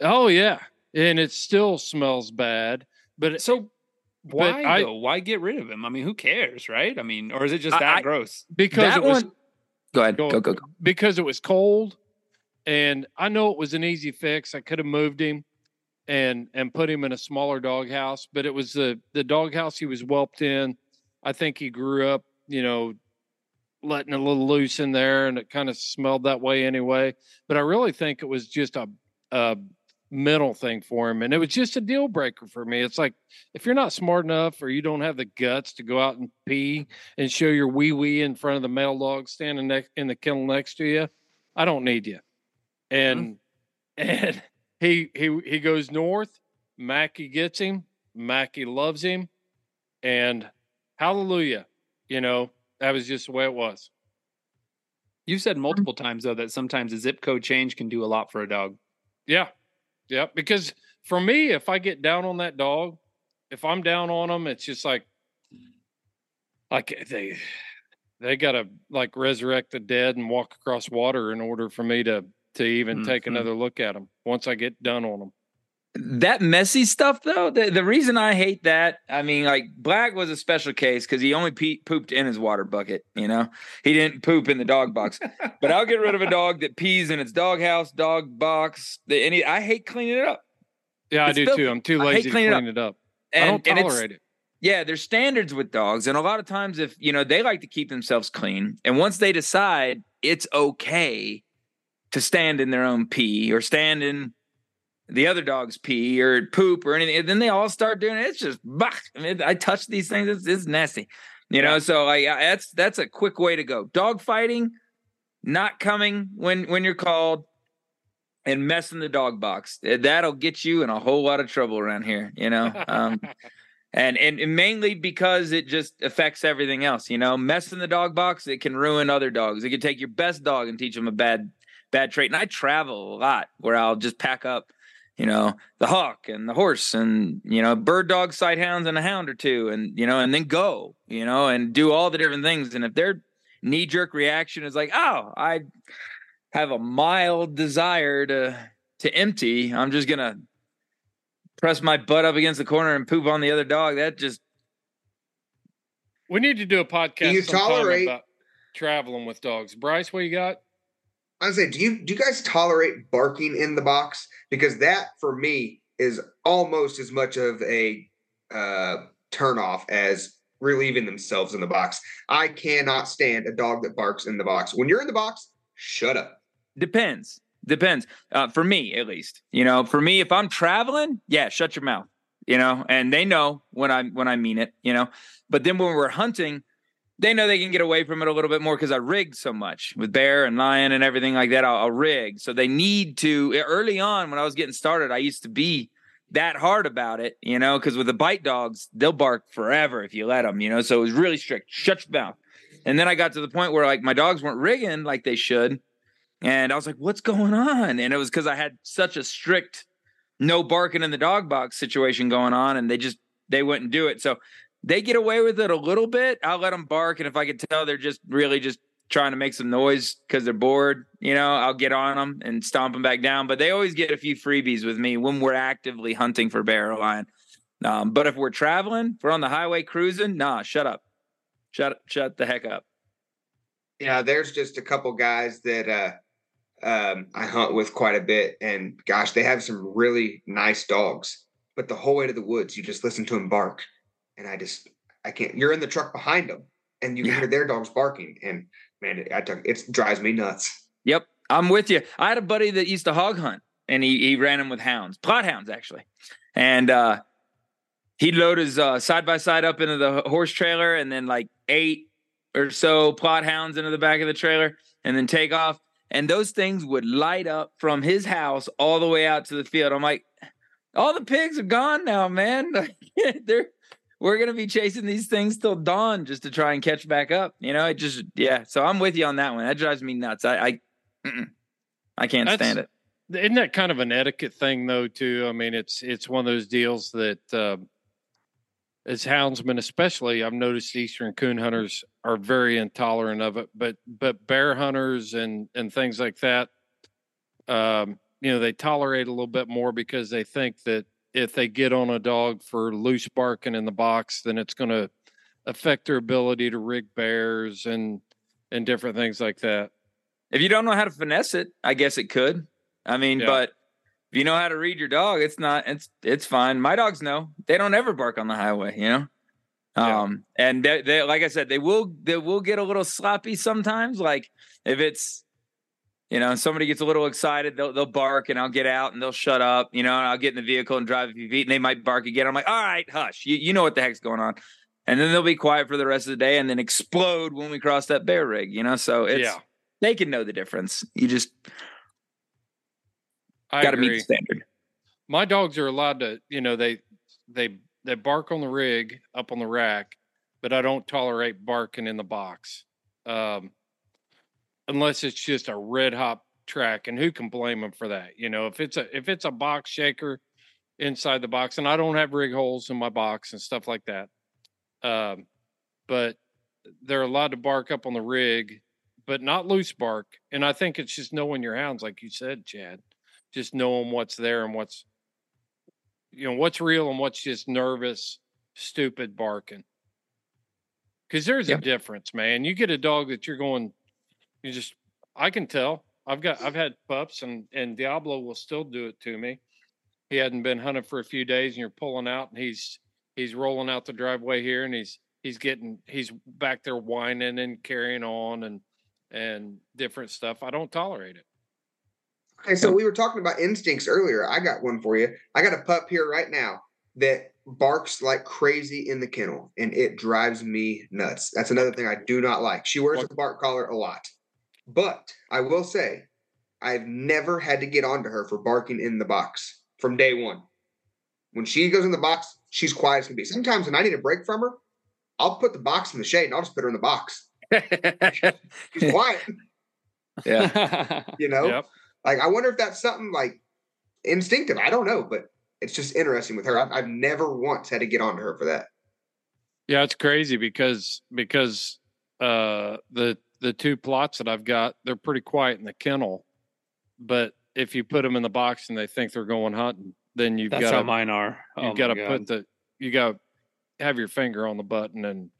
Oh yeah, and it still smells bad. But so Why I- though? Why get rid of him? I mean, who cares, right? I mean, or is it just that I- gross? because That it was one- Go ahead. Go, go, go. because it was cold and I know it was an easy fix. I could have moved him and and put him in a smaller doghouse, but it was the the doghouse he was whelped in. I think he grew up, you know, letting a little loose in there and it kind of smelled that way anyway. But I really think it was just a a mental thing for him and it was just a deal breaker for me. It's like if you're not smart enough or you don't have the guts to go out and pee and show your wee wee in front of the male dog standing next in the kennel next to you, I don't need you. Mm-hmm. And and he he he goes north. Mackie gets him. Mackie loves him, and hallelujah. You know that was just the way it was. You've said mm-hmm. multiple times though that sometimes a zip code change can do a lot for a dog. Yeah, yeah. Because for me, if I get down on that dog, if I'm down on them, it's just like like they they gotta like resurrect the dead and walk across water in order for me to to even take Mhm. another look at them once I get done on them. That messy stuff though the, the reason i hate that i mean like black was a special case because he only pe- pooped in his water bucket you know he didn't poop in the dog box but i'll get rid of a dog that pees in its doghouse dog box the, any i hate cleaning it up Yeah, I do filthy. too. I'm too lazy to clean it it up. And- I don't tolerate it. yeah there's standards with dogs and a lot of times if you know they like to keep themselves clean and once they decide it's okay to stand in their own pee or stand in the other dog's pee or poop or anything and then they all start doing it. It's just bah, I, I touch these things. It's, it's nasty you know? So like I- that's that's a quick way to go. Dog fighting not coming when when you're called and messing the dog box. That'll get you in a whole lot of trouble around here you know? Um and, and and mainly because it just affects everything else you know? Messing the dog box it can ruin other dogs. It can take your best dog and teach them a bad bad trait. And i travel a lot where i'll just pack up you know the hawk and the horse and you know bird dog sight hounds and a hound or two and you know and then go you know and do all the different things and if their knee jerk reaction is like oh i have a mild desire to to empty i'm just gonna press my butt up against the corner and poop on the other dog that just We need to do a podcast you tolerate- about traveling with dogs. Bryce, what you got? I say, do you do you guys tolerate barking in the box? Because that for me is almost as much of a uh, turnoff as relieving themselves in the box. I cannot stand a dog that barks in the box. When you're in the box, shut up. Depends. Depends. Uh, for me, at least. You know, for me, if I'm traveling, yeah, shut your mouth. You know, and they know when I when I mean it. You know, but then when we're hunting, they know they can get away from it a little bit more because I rigged so much with bear and lion and everything like that. I'll, I'll rig. So they need to early on when I was getting started, I used to be that hard about it, you know, because with the bite dogs, they'll bark forever if you let them, you know. So it was really strict. Shut your mouth. And then I got to the point where like my dogs weren't rigging like they should. And I was like, what's going on? And it was because I had such a strict no barking in the dog box situation going on. And they just, they wouldn't do it. So they get away with it a little bit. I'll let them bark. And if I can tell they're just really just trying to make some noise because they're bored, you know, I'll get on them and stomp them back down. But they always get a few freebies with me when we're actively hunting for bear or lion. Um, but if we're traveling, if we're on the highway cruising, nah, shut up. Shut shut the heck up. Yeah, there's just a couple guys that uh um, I hunt with quite a bit, and gosh, they have some really nice dogs. But the whole way to the woods, you just listen to them bark, and I just I can't. You're in the truck behind them, and you can hear their dogs barking, and man, it, I, it drives me nuts. Yep, I'm with you. I had a buddy that used to hog hunt, and he he ran them with hounds, Plott hounds actually, and uh, he'd load his side by side up into the horse trailer, and then like eight or so Plott hounds into the back of the trailer, and then take off and those things would light up from his house all the way out to the field. I'm like, all the pigs are gone now, man. They're we're gonna be chasing these things till dawn just to try and catch back up. You know, it just yeah. So I'm with you on that one. That drives me nuts. I I, I can't That's- stand it. Isn't that kind of an etiquette thing though too? I mean, it's it's one of those deals that uh, as houndsmen, especially, I've noticed eastern coon hunters are very intolerant of it. But but bear hunters and and things like that, um, you know, they tolerate a little bit more because they think that if they get on a dog for loose barking in the box, then it's going to affect their ability to rig bears and and different things like that. If you don't know how to finesse it, I guess it could. I mean, Yeah. but if you know how to read your dog, it's not it's it's fine. My dogs know. They don't ever bark on the highway, you know? Um and they, they like I said, they will they will get a little sloppy sometimes. Like if it's you know, somebody gets a little excited, they'll they'll bark and I'll get out and they'll shut up, you know, and I'll get in the vehicle and drive a few feet and they might bark again. I'm like, all right, hush. You you know what the heck's going on. And then they'll be quiet for the rest of the day and then explode when we cross that bear rig, you know? So it's Yeah. they can know the difference. You just I got to meet the standard. my dogs are allowed to you know they they they bark on the rig up on the rack but i don't tolerate barking in the box um unless it's just a red hot track and who can blame them for that you know? If it's a if it's a box shaker inside the box and i don't have rig holes in my box and stuff like that um but they're allowed to bark up on the rig but not loose bark and i think it's just knowing your hounds like you said chad just knowing what's there and what's you know what's real and what's just nervous stupid barking. Because there's a difference man. You get a dog that you're going you just i can tell i've got i've had pups and and diablo will still do it to me he hadn't been hunting for a few days and you're pulling out and he's he's rolling out the driveway here and he's he's getting he's back there whining and carrying on and and different stuff i don't tolerate it Okay, so we were talking about instincts earlier. I got one for you. I got a pup here right now that barks like crazy in the kennel, and it drives me nuts. That's another thing I do not like. She wears a bark collar a lot, but I will say, I've never had to get onto her for barking in the box from day one. When she goes in the box, she's quiet as can be. Sometimes when I need a break from her, I'll put the box in the shade and I'll just put her in the box. she's quiet. Yeah. you know Yep. like i wonder if that's something like instinctive i don't know but it's just interesting with her i've, I've never once had to get onto her for that Yeah, it's crazy because because uh the the two Plotts that I've got, they're pretty quiet in the kennel. But if you put them in the box and they think they're going hunting, then you've got how mine are. You've Oh got to put the you got to have your finger on the button and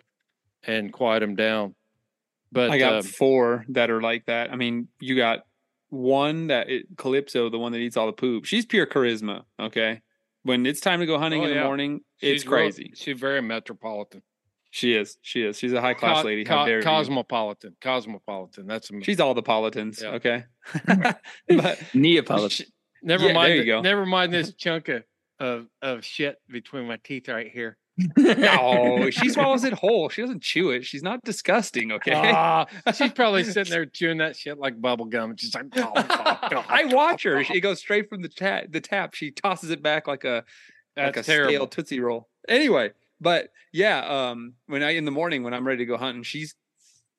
and quiet them down. But I got um, four that are like that. I mean, you got one that it, Calypso, the one that eats all the poop. She's pure charisma. Okay, when it's time to go hunting Oh, in the yeah. morning, it's she's real- crazy. she's very metropolitan. She is. She is. She's a high class Co- lady. co- How dare you? cosmopolitan, cosmopolitan. That's a, She's all the politins. Yeah. Okay, but neapolitan Never Yeah, mind. there you the- go. Never mind this chunk of, of of shit between my teeth right here. no, she swallows it whole. She doesn't chew it. She's not disgusting. Okay. Ah, she's probably sitting there chewing that shit like bubble gum. She's like, "Oh, I watch her. She goes straight from the tap. The tap. She tosses it back like a like a That's stale tootsie roll. Anyway, but yeah, um, when I in the morning when I'm ready to go hunting, she's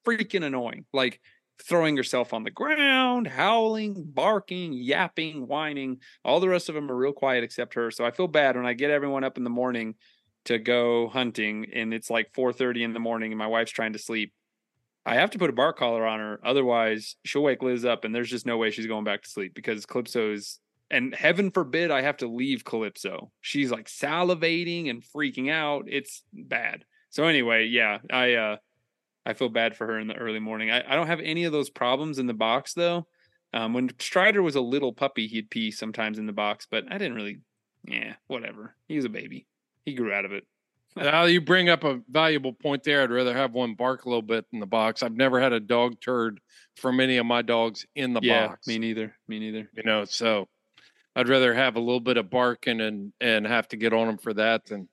freaking annoying. Like throwing herself on the ground, howling, barking, yapping, whining. All the rest of them are real quiet except her. So I feel bad when I get everyone up in the morning to go hunting and it's like 4:30 in the morning and my wife's trying to sleep. I have to put a bark collar on her, otherwise she'll wake Liz up, and there's just no way she's going back to sleep because Calypso is. And heaven forbid I have to leave Calypso. She's like salivating and freaking out. It's bad. So anyway, yeah, I uh I feel bad for her in the early morning. I, I don't have any of those problems in the box though. Um, when Strider was a little puppy, he'd pee sometimes in the box, but I didn't really. Yeah, whatever. He was a baby. He grew out of it. Now you bring up a valuable point there. I'd rather have one bark a little bit in the box. I've never had a dog turd from any of my dogs in the yeah, box. me neither. Me neither. you know, so I'd rather have a little bit of barking and and have to get on them for that than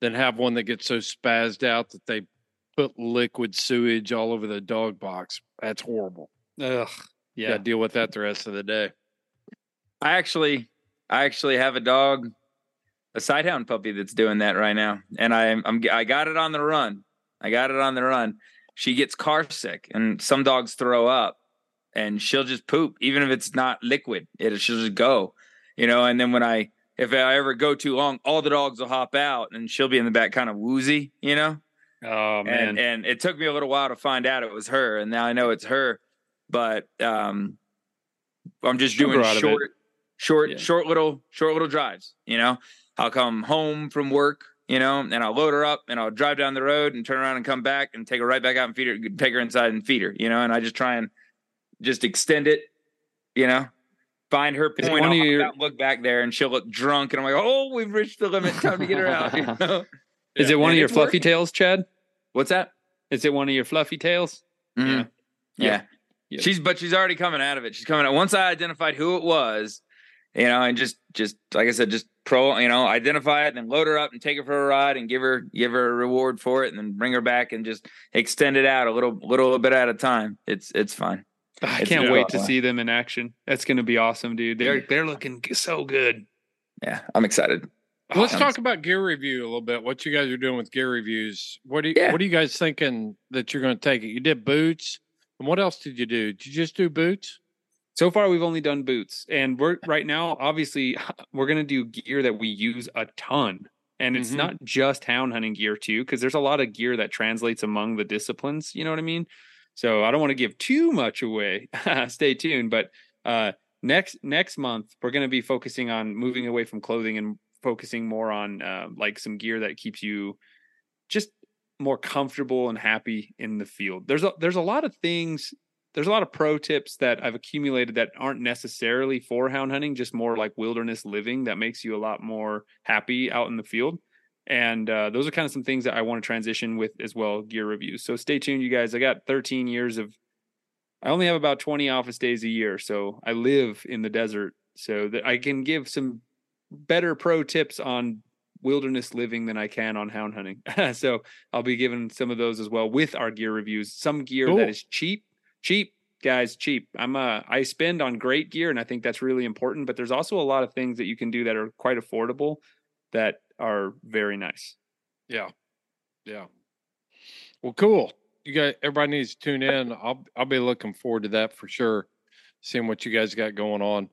than have one that gets so spazzed out that they put liquid sewage all over the dog box. That's horrible. Ugh. Yeah, Yeah. deal with that the rest of the day. I actually, I actually have a dog, a sighthound puppy that's doing that right now, and I'm, I'm, I got it on the run. I got it on the run. She gets car sick, and some dogs throw up, and she'll just poop, even if it's not liquid. It she'll just go, you know. And then when I, if I ever go too long, all the dogs will hop out, and she'll be in the back, kind of woozy, you know. Oh man. And and it took me a little while to find out it was her, and now I know it's her. But um, I'm just She'll doing grow out of it. short, short, Yeah. short little, short little drives. You know, I'll come home from work, you know, and I'll load her up, and I'll drive down the road and turn around and come back and take her right back out and feed her, take her inside and feed her. You know, and I just try and just extend it. You know. Find her point. one of your- look back there, and she'll look drunk, and I'm like, "Oh, we've reached the limit. Time to get her out." You know? Is Yeah, it one and of your fluffy working. tails, Chad? What's that? Is it one of your fluffy tails? Mhm. Yeah. Yeah. Yeah. She's but she's already coming out of it. She's coming out. Once I identified who it was, you know, and just just like I said, just pro, you know, identify it and then load her up and take her for a ride and give her give her a reward for it and then bring her back and just extend it out a little little bit at a time. It's it's fine. I can't wait to see them in action. That's going to be awesome, dude. They're they're looking so good. Yeah, I'm excited. Let's talk about gear review a little bit. What you guys are doing with gear reviews? What do you, Yeah. what are you guys thinking that you're going to take it? You did boots, and what else did you do? Did you just do boots? So far, we've only done boots, and we're right now. Obviously, we're going to do gear that we use a ton, and it's Mhm. not just hound hunting gear too, because there's a lot of gear that translates among the disciplines. You know what I mean? So I don't want to give too much away. Stay tuned, but uh, next next month we're going to be focusing on moving away from clothing and focusing more on uh, like some gear that keeps you just more comfortable and happy in the field. There's a there's a lot of things there's a lot of pro tips that I've accumulated that aren't necessarily for hound hunting, just more like wilderness living that makes you a lot more happy out in the field. And uh, those are kind of some things that I want to transition with as well, gear reviews. So stay tuned, you guys. I got 13 years of, I only have about 20 office days a year. So I live in the desert so that I can give some better pro tips on wilderness living than I can on hound hunting. so I'll be giving some of those as well with our gear reviews. Some gear Cool. that is cheap, cheap guys, cheap. I'm uh I spend on great gear and I think that's really important, but there's also a lot of things that you can do that are quite affordable that are very nice. Yeah, yeah. Well, cool. You got everybody needs to tune in. I'll I'll be looking forward to that for sure. Seeing what you guys got going on.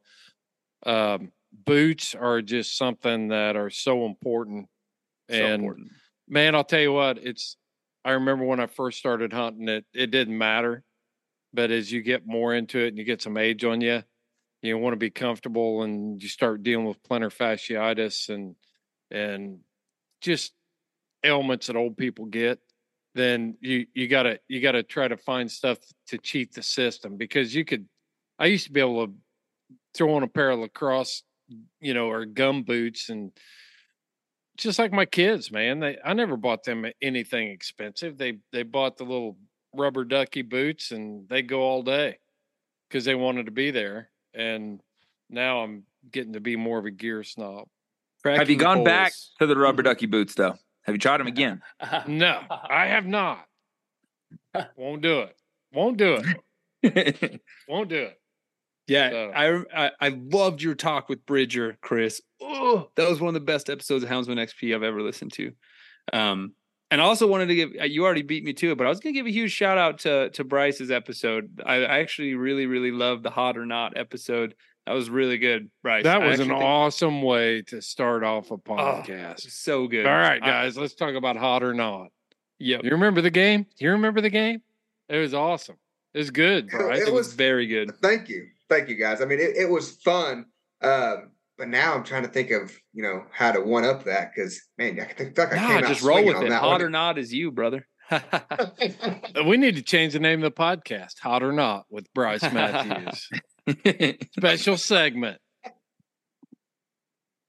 Um, boots are just something that are so important. So and important. man, I'll tell you what, it's I remember when I first started hunting it, it didn't matter. But as you get more into it and you get some age on you, you want to be comfortable and you start dealing with plantar fasciitis and and just ailments that old people get, then you you gotta you gotta try to find stuff to cheat the system because you could I used to be able to throw on a pair of LaCrosse, you know, or gum boots and just like my kids, man. They I never bought them anything expensive. They they bought the little rubber ducky boots and they go all day because they wanted to be there. And now I'm getting to be more of a gear snob. Have you Cracking gone back to the rubber ducky boots though? Have you tried them again? No, I have not. Won't do it. Won't do it. Won't do it. Yeah, So- I, I I loved your talk with Bridger, Chris. Oh, that was one of the best episodes of Houndsman XP I've ever listened to. Um, and I also wanted to give uh, you already beat me to it, but I was going to give a huge shout out to to Bryce's episode. I, I actually really really loved the hot or not episode. That was really good, Bryce. That I was an think- awesome way to start off a podcast. so good. All right, I- guys, let's talk about hot or not. Yep. You remember the game? You remember the game? It was awesome. It was good, Bryce. It was very good. Thank you, thank you, guys. I mean, it, it was fun, um, but now I'm trying to think of you know how to one up that because man, I think like I Nah, came out just roll with on it. that Hot one. or not is you, brother. We need to change the name of the podcast, Hot or Not, with Bryce Matthews. Special segment.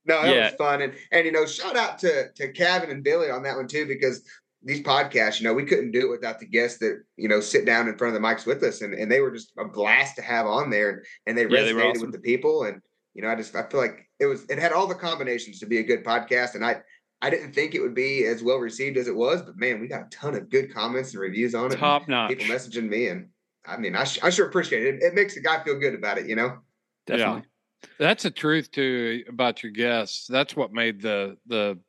No, that Yeah. was fun, and and you know, shout out to to Kevin and Billy on that one too because these podcasts, you know, we couldn't do it without the guests that you know sit down in front of the mics with us, and, and they were just a blast to have on there, and, and they Yeah, they resonated awesome. with the people, and you know, I just I feel like it was it had all the combinations to be a good podcast, and I I didn't think it would be as well received as it was, but man, we got a ton of good comments and reviews on it, Top notch. people messaging me, and I mean, I, sh- I sure appreciate it. it. makes the guy feel good about it, you know. Definitely. That's the truth too about your guests. That's what made the the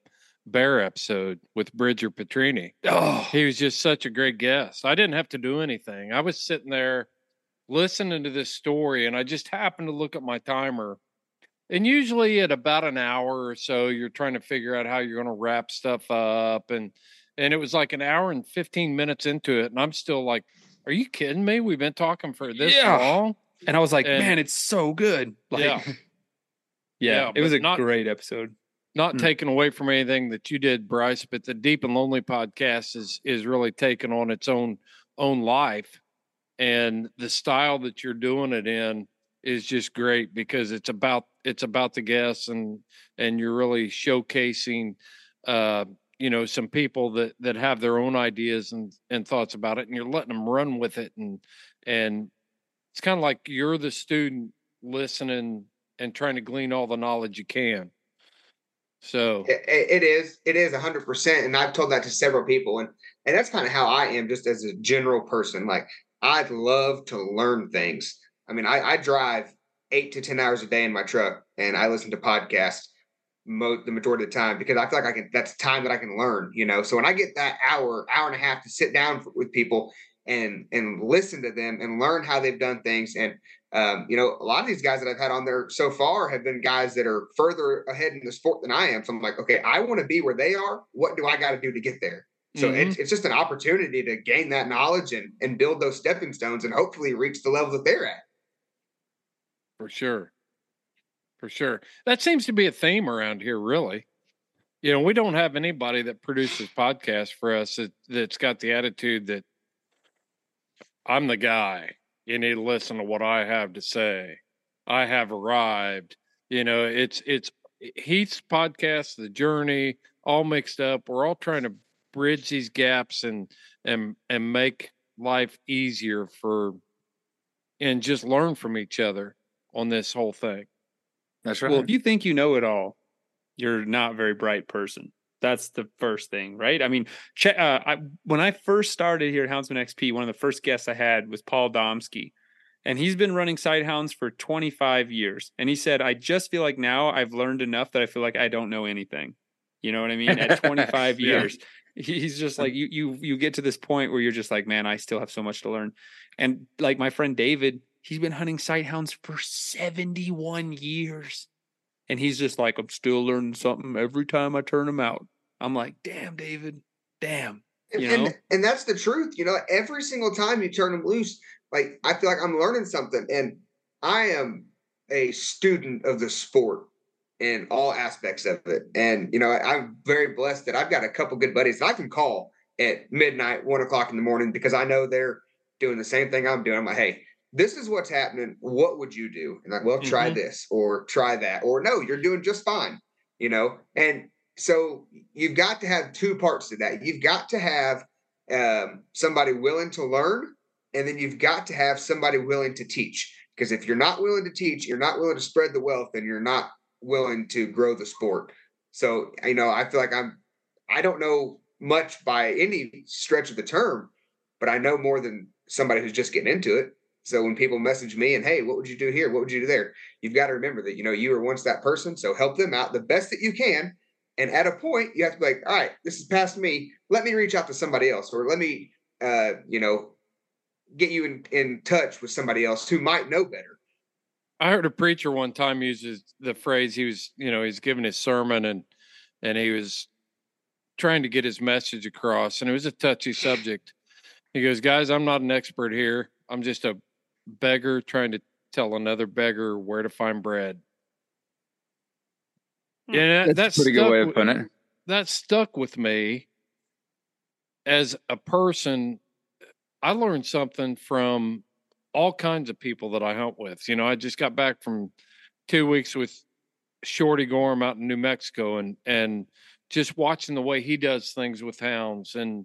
bear episode with Bridger Petrini. Oh, He was just such a great guest. I didn't have to do anything. I was sitting there listening to this story, and I just happened to look at my timer. And usually, at about an hour or so, you're trying to figure out how you're going to wrap stuff up, and and it was like an hour and fifteen minutes into it, and I'm still like, "Are you kidding me? We've been talking for this Yeah. long." and I was like, And- man, it's so good. Like, Yeah. yeah, Yeah, it was a not- great episode. not Mm. taking away from anything that you did, Bryce, but the Deep and Lonely podcast is is really taking on its own own life, and the style that you're doing it in is just great because it's about it's about the guests and and you're really showcasing uh you know some people that that have their own ideas and and thoughts about it and you're letting them run with it and and it's kind of like you're the student listening and trying to glean all the knowledge you can so It, it is. It is hundred percent, and I've told that to several people, and and that's kind of how I am, just as a general person. Like i'd love to learn things. I mean, I, I drive eight to ten hours a day in my truck, and I listen to podcasts mo- the majority of the time because I feel like I can. That's time that I can learn. You know, so when I get that hour, hour and a half to sit down f- with people and and listen to them and learn how they've done things and um, you know, a lot of these guys that I've had on there so far have been guys that are further ahead in the sport than I am. So I'm like, okay, I want to be where they are. What do I got to do to get there? So Mhm. it's, it's just an opportunity to gain that knowledge and, and build those stepping stones and hopefully reach the level that they're at. For sure. For sure. That seems to be a theme around here, really. You know, we don't have anybody that produces podcasts for us that, that's got the attitude that I'm the guy. You need to listen to what I have to say. I have arrived. You know, it's it's Heath's podcast, the journey, all mixed up. We're all trying to bridge these gaps and and and make life easier for and just learn from each other on this whole thing. That's right. Well, if you think you know it all, you're not a very bright person. That's the first thing, right? I mean, uh, I, when I first started here at Houndsman XP, one of the first guests I had was Paul Domsky, and he's been running Sighthounds for 25 years. And he said, "I just feel like now I've learned enough that I feel like I don't know anything." You know what I mean? At 25 Yeah. years, he's just like you. You you get to this point where you're just like, man, I still have so much to learn. And like my friend David, he's been hunting Sighthounds for 71 years. And he's just like, I'm still learning something every time I turn him out. I'm like, damn, David, damn. And, You know? and, and that's the truth. You know, every single time you turn them loose, like I feel like I'm learning something. And I am a student of the sport in all aspects of it. And, you know, I'm very blessed that I've got a couple good buddies that I can call at midnight, one o'clock in the morning, because I know they're doing the same thing I'm doing. I'm like, hey, this is what's happening. What would you do? And like, well, try Mhm. this or try that, or no, you're doing just fine, you know? And so you've got to have two parts to that. You've got to have um, somebody willing to learn, and then you've got to have somebody willing to teach. Because if you're not willing to teach, you're not willing to spread the wealth, and you're not willing to grow the sport. So you know, I feel like I'm I don't know much by any stretch of the term, but I know more than somebody who's just getting into it. So when people message me and hey, what would you do here? What would you do there? You've got to remember that you know you were once that person. So help them out the best that you can. And at a point, you have to be like, all right, this is past me. Let me reach out to somebody else, or let me, uh, you know, get you in, in touch with somebody else who might know better. I heard a preacher one time uses the phrase he was, you know, he's giving his sermon and and he was trying to get his message across, and it was a touchy subject. He goes, "Guys, I'm not an expert here. I'm just a beggar trying to tell another beggar where to find bread." Hmm. Yeah, That's, that's a pretty good way of with- putting it. that stuck with me as a person. I learned something from all kinds of people that I hunt with. You know, I just got back from two weeks with Shorty Gorham out in New Mexico and and just watching the way he does things with hounds and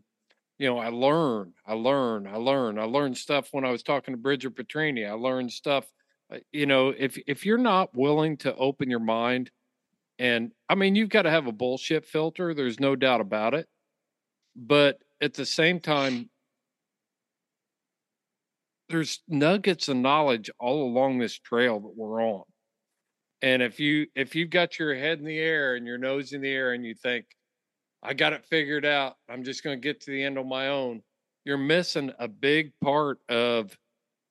you know, I learn, I learn, I learn. I learned stuff when I was talking to Bridger Petrini. I learned stuff uh, you know, if if you're not willing to open your mind and I mean, you've got to have a bullshit filter, there's no doubt about it. But at the same time, there's nuggets of knowledge all along this trail that we're on. And if you if you've got your head in the air and your nose in the air and you think, I got it figured out, I'm just going to get to the end on my own, you're missing a big part of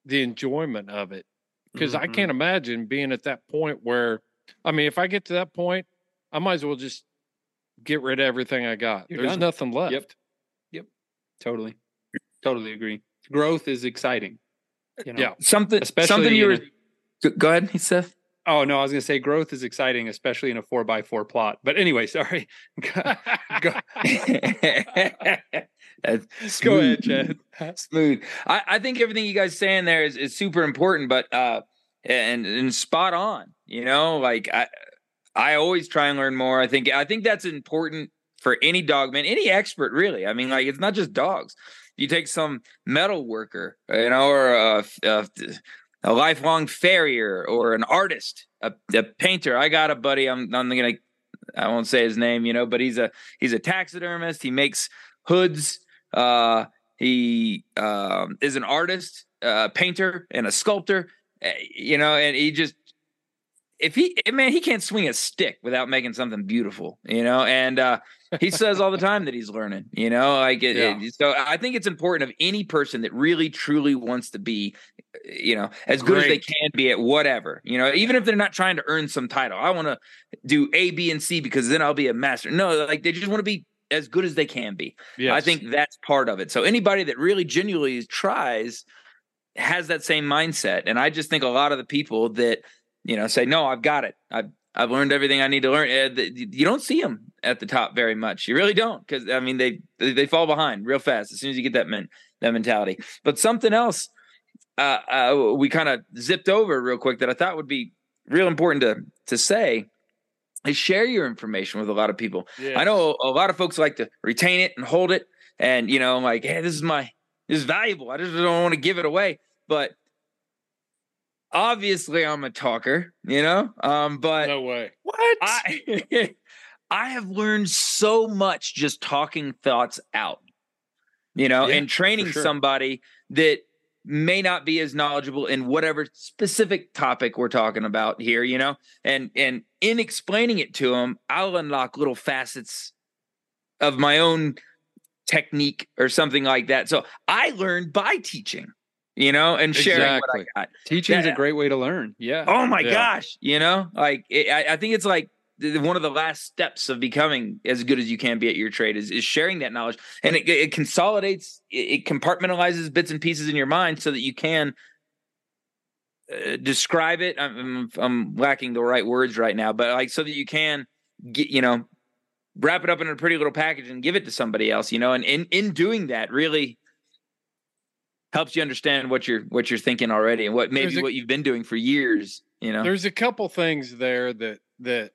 the enjoyment of it. Because I Mhm. can't imagine being at that point where, I mean, if I get to that point, I might as well just get rid of everything I got. You're There's done. nothing left. Yep. Yep. Totally. Totally agree. Growth is exciting. You know? Yeah. Something, Especially something you in were. a- Go- Go ahead, Seth. Oh no, I was going to say growth is exciting, especially in a four by four plot. But anyway, sorry. Go, go ahead. Chad. Smooth. I, I think everything you guys saying there is, is super important, but uh and and spot on. You know, like I I always try and learn more. I think I think that's important for any dogman, any expert, really. I mean, like it's not just dogs. You take some metal worker, you know, or a, a, a lifelong farrier, or an artist, a, a painter. I got a buddy. I'm I'm gonna I won't say his name, you know, but he's a he's a taxidermist. He makes hoods. Uh, he um, is an artist, a painter, and a sculptor. uh, You know, and he just if he eh, man, he can't swing a stick without making something beautiful. You know, and uh, he says all the time that he's learning. You know, like it, Yeah. it- so. I think it's important of any person that really truly wants to be, you know, as good as they can be at whatever. You know, even if they're not trying to earn some title. I want to do A, B, and C because then I'll be a master. No, like they just want to be as good as they can be. I think that's part of it. So anybody that really genuinely tries has that same mindset. And I just think a lot of the people that, you know, say, no, I've got it. I've, I've learned everything I need to learn. eh, You don't see them at the top very much. You really don't. Cause I mean, they, they they fall behind real fast as soon as you get that men, that mentality. But something else uh, uh, we kind of zipped over real quick that I thought would be real important to, to say is share your information with a lot of people. I know a lot of folks like to retain it and hold it, and you know, like, hey, this is my this is valuable. I just don't want to give it away. But obviously, I'm a talker, you know. Um, but no way. what I I have learned so much just talking thoughts out, you know, Yeah, and training sure. somebody that may not be as knowledgeable in whatever specific topic we're talking about here, you know, and and in explaining it to them, I'll unlock little facets of my own technique or something like that. So I learned by teaching, you know, and sharing Exactly. what I got. Teaching is a great way to learn. Yeah. Oh my Yeah. gosh, you know, like it, I, I think it's like one of the last steps of becoming as good as you can be at your trade is, is sharing that knowledge, and it, it consolidates, it, compartmentalizes bits and pieces in your mind so that you can uh, describe it. I'm, I'm I'm lacking the right words right now, but like so that you can get you know wrap it up in a pretty little package and give it to somebody else, you know, and in in doing that really helps you understand what you're what you're thinking already and what maybe a- what you've been doing for years you know? There's a couple things there that that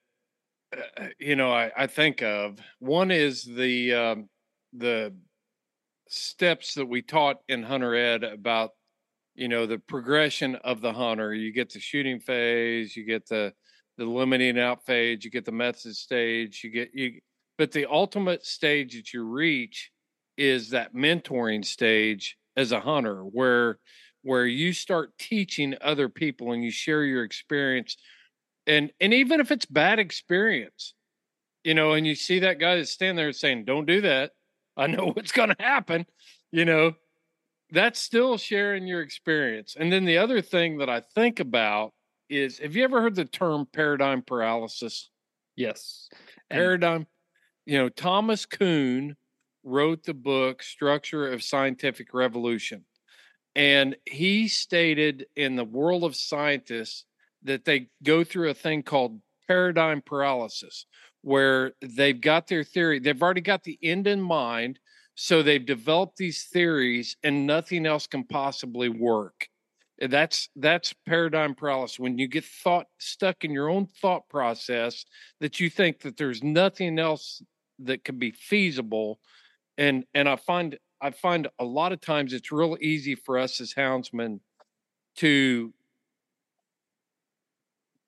uh, you know I, I think of. One is the um, the steps that we taught in Hunter Ed about you know the progression of the hunter. You get the shooting phase, you get the the limiting out phase, you get the method stage, you get you but the ultimate stage that you reach is that mentoring stage as a hunter where where you start teaching other people and you share your experience and and even if it's bad experience you know and you see that guy that's standing there saying don't do that. I know what's going to happen you know that's still sharing your experience. And then the other thing that i think about is have you ever heard the term paradigm paralysis? Yes. Paradigm you know thomas kuhn wrote the book structure of scientific revolution. And he stated in the world of scientists that they go through a thing called paradigm paralysis where they've got their theory they've already got the end in mind so they've developed these theories and nothing else can possibly work. That's that's paradigm paralysis. When you get thought stuck in your own thought process that you think that there's nothing else that can be feasible and and i find i find a lot of times it's real easy for us as houndsmen to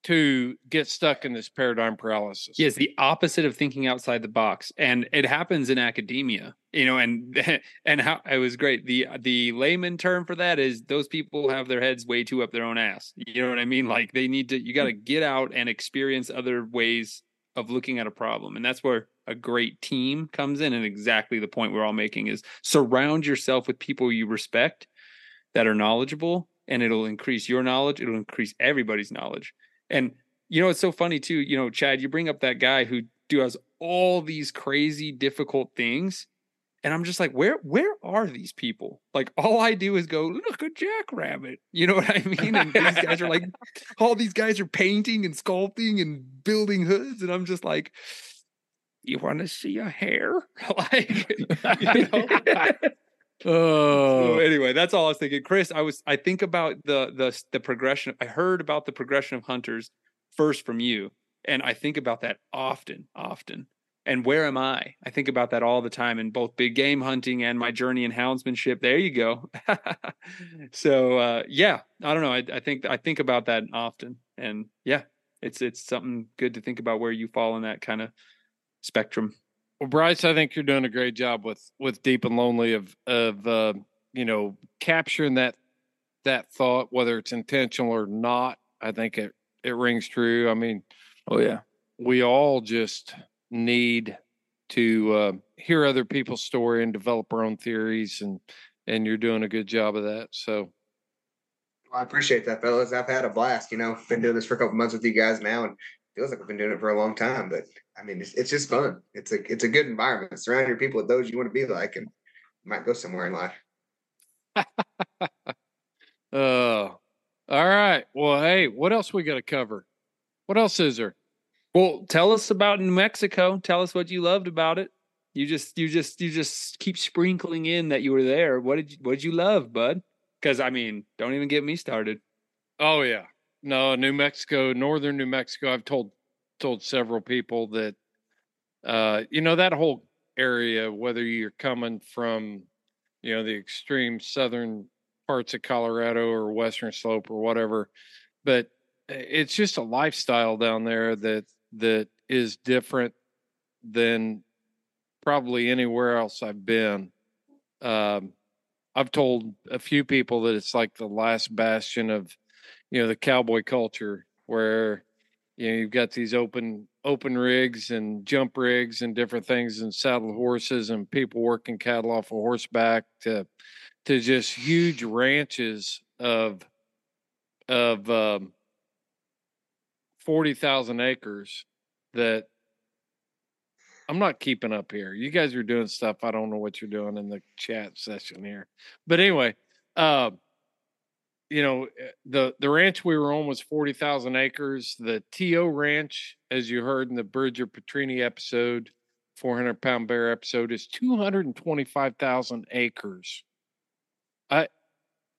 to get stuck in this paradigm paralysis Yes, the opposite of thinking outside the box, and it happens in academia. You know, and and how it was great. the The layman term for that is those people have their heads way too up their own ass. You know what I mean? Like they need to. You got to get out and experience other ways of looking at a problem, and that's where a great team comes in. And exactly the point we're all making is surround yourself with people you respect that are knowledgeable, and it'll increase your knowledge. It'll increase everybody's knowledge. And you know, it's so funny too. You know, Chad, you bring up that guy who does all these crazy, difficult things, and I'm just like, where, where are these people? Like, all I do is go look at Jackrabbit. You know what I mean? And these guys are like, all these guys are painting and sculpting and building hoods, and I'm just like, you want to see a hare? like, you know? Oh So anyway, that's all I was thinking. Chris, I was I think about the the the progression. I heard about the progression of hunters first from you, and I think about that often, often. And where am I? I think about that all the time in both big game hunting and my journey in houndsmanship. There you go. so uh, yeah, I don't know. I, I think I think about that often, and yeah, it's it's something good to think about where you fall in that kind of spectrum. Well, Bryce, I think you're doing a great job with with deep and lonely of of uh, you know capturing that that thought, whether it's intentional or not. I think it it rings true. I mean, Oh yeah. we all just need to uh, hear other people's story and develop our own theories, and and you're doing a good job of that. So Well, I appreciate that, fellas. I've had a blast. You know, been doing this for a couple months with you guys now, and feels like I've been doing it for a long time. But I mean, it's, it's just fun. It's a it's a good environment. Surround your people with those you want to be like, and you might go somewhere in life. Uh, all right. Well, hey, what else we got to cover? What else is there? Well, tell us about New Mexico. Tell us what you loved about it. You just you just you just keep sprinkling in that you were there. What did you what did you love, bud? Because I mean, don't even get me started. Oh yeah. No, New Mexico, northern New Mexico. I've told told several people that uh you know that whole area whether you're coming from you know the extreme southern parts of Colorado or western slope or whatever but it's just a lifestyle down there that that is different than probably anywhere else I've been. Um, I've told a few people that it's like the last bastion of, you know, the cowboy culture where, you know, you've got these open open rigs and jump rigs and different things and saddle horses and people working cattle off of horseback to to just huge ranches of of um, forty thousand acres that I'm not keeping up here. You guys are doing stuff. I don't know what you're doing in the chat session here. But anyway, uh, you know, eh, the the ranch we were on was 40,000 acres. The TO ranch, as you heard in the Bridger Petrini episode, 400 pound bear episode, is 225,000 acres. I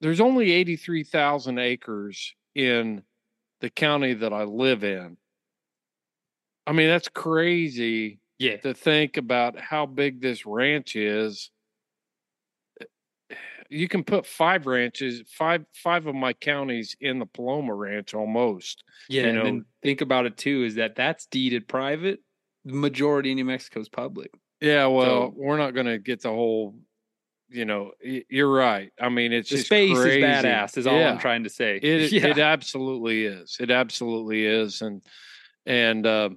there's only 83,000 acres in the county that I live in. I mean, that's crazy Yeah. to think about how big this ranch is. You can put five ranches, five five of my counties in the Paloma Ranch almost. Yeah. You and know- then think about it too, is that that's deeded private, The majority of New Mexico's public. Yeah, well, So- we're not going to get the whole. You know, you're right. I mean, it's The just space crazy. is badass. Is all Yeah. I'm trying to say. It yeah. it absolutely is. It absolutely is, and and uh,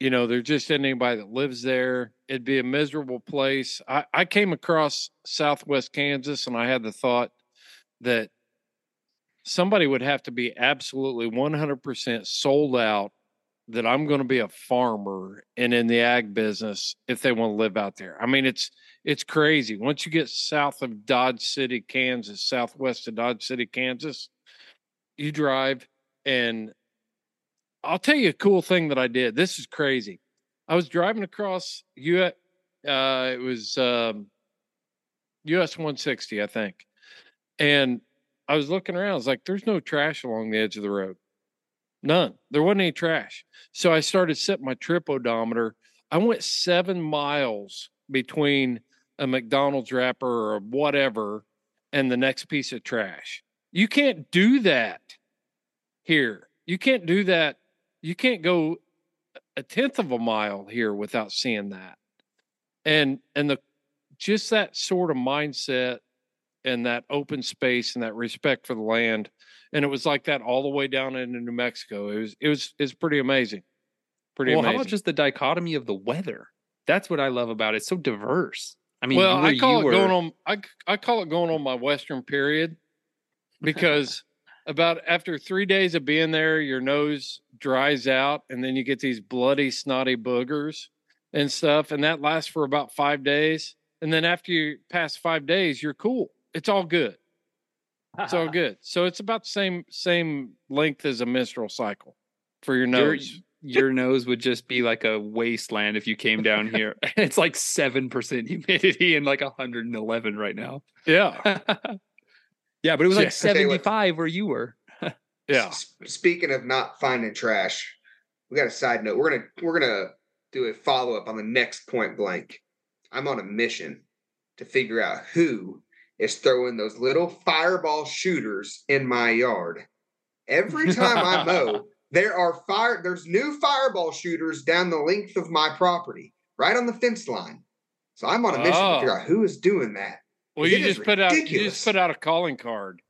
you know, there's just anybody that lives there. It'd be a miserable place. I I came across Southwest Kansas, and I had the thought that somebody would have to be absolutely 100% sold out that I'm going to be a farmer and in the ag business if they want to live out there. I mean, it's it's crazy. Once you get south of Dodge City, Kansas, southwest of Dodge City, Kansas, you drive and I'll tell you a cool thing that I did. This is crazy. I was driving across U uh it was um US 160, I think. And I was looking around, I was like, there's no trash along the edge of the road. None. There wasn't any trash. So I started setting my trip odometer. I went seven miles between a McDonald's wrapper or whatever and the next piece of trash. You can't do that here. You can't do that. You can't go a tenth of a mile here without seeing that. And and the just that sort of mindset and that open space and that respect for the land. And it was like that all the way down into New Mexico. It was it was it's pretty amazing. Pretty amazing. well, amazing. how about just the dichotomy of the weather? That's what I love about it. It's so diverse. I mean, well, I call it going were- on. I I call it going on my Western period because about after three days of being there, your nose dries out, and then you get these bloody, snotty boogers and stuff, and that lasts for about five days. And then after you pass five days, you're cool. It's all good. It's all good. So it's about the same same length as a menstrual cycle for your Your- nose. your nose would just be like a wasteland if you came down here. it's like seven percent humidity and like 111 right now. Yeah, yeah, but it was like tell 75 where you were. Yeah. Speaking of not finding trash, we got a side note. We're gonna we're gonna do a follow up on the next point blank. I'm on a mission to figure out who is throwing those little fireball shooters in my yard. Every time I mow, there are fire. There's new fireball shooters down the length of my property, right on the fence line. So I'm on a mission to oh. figure Oh. out who is doing that. Well, you just put out you just put out a calling card.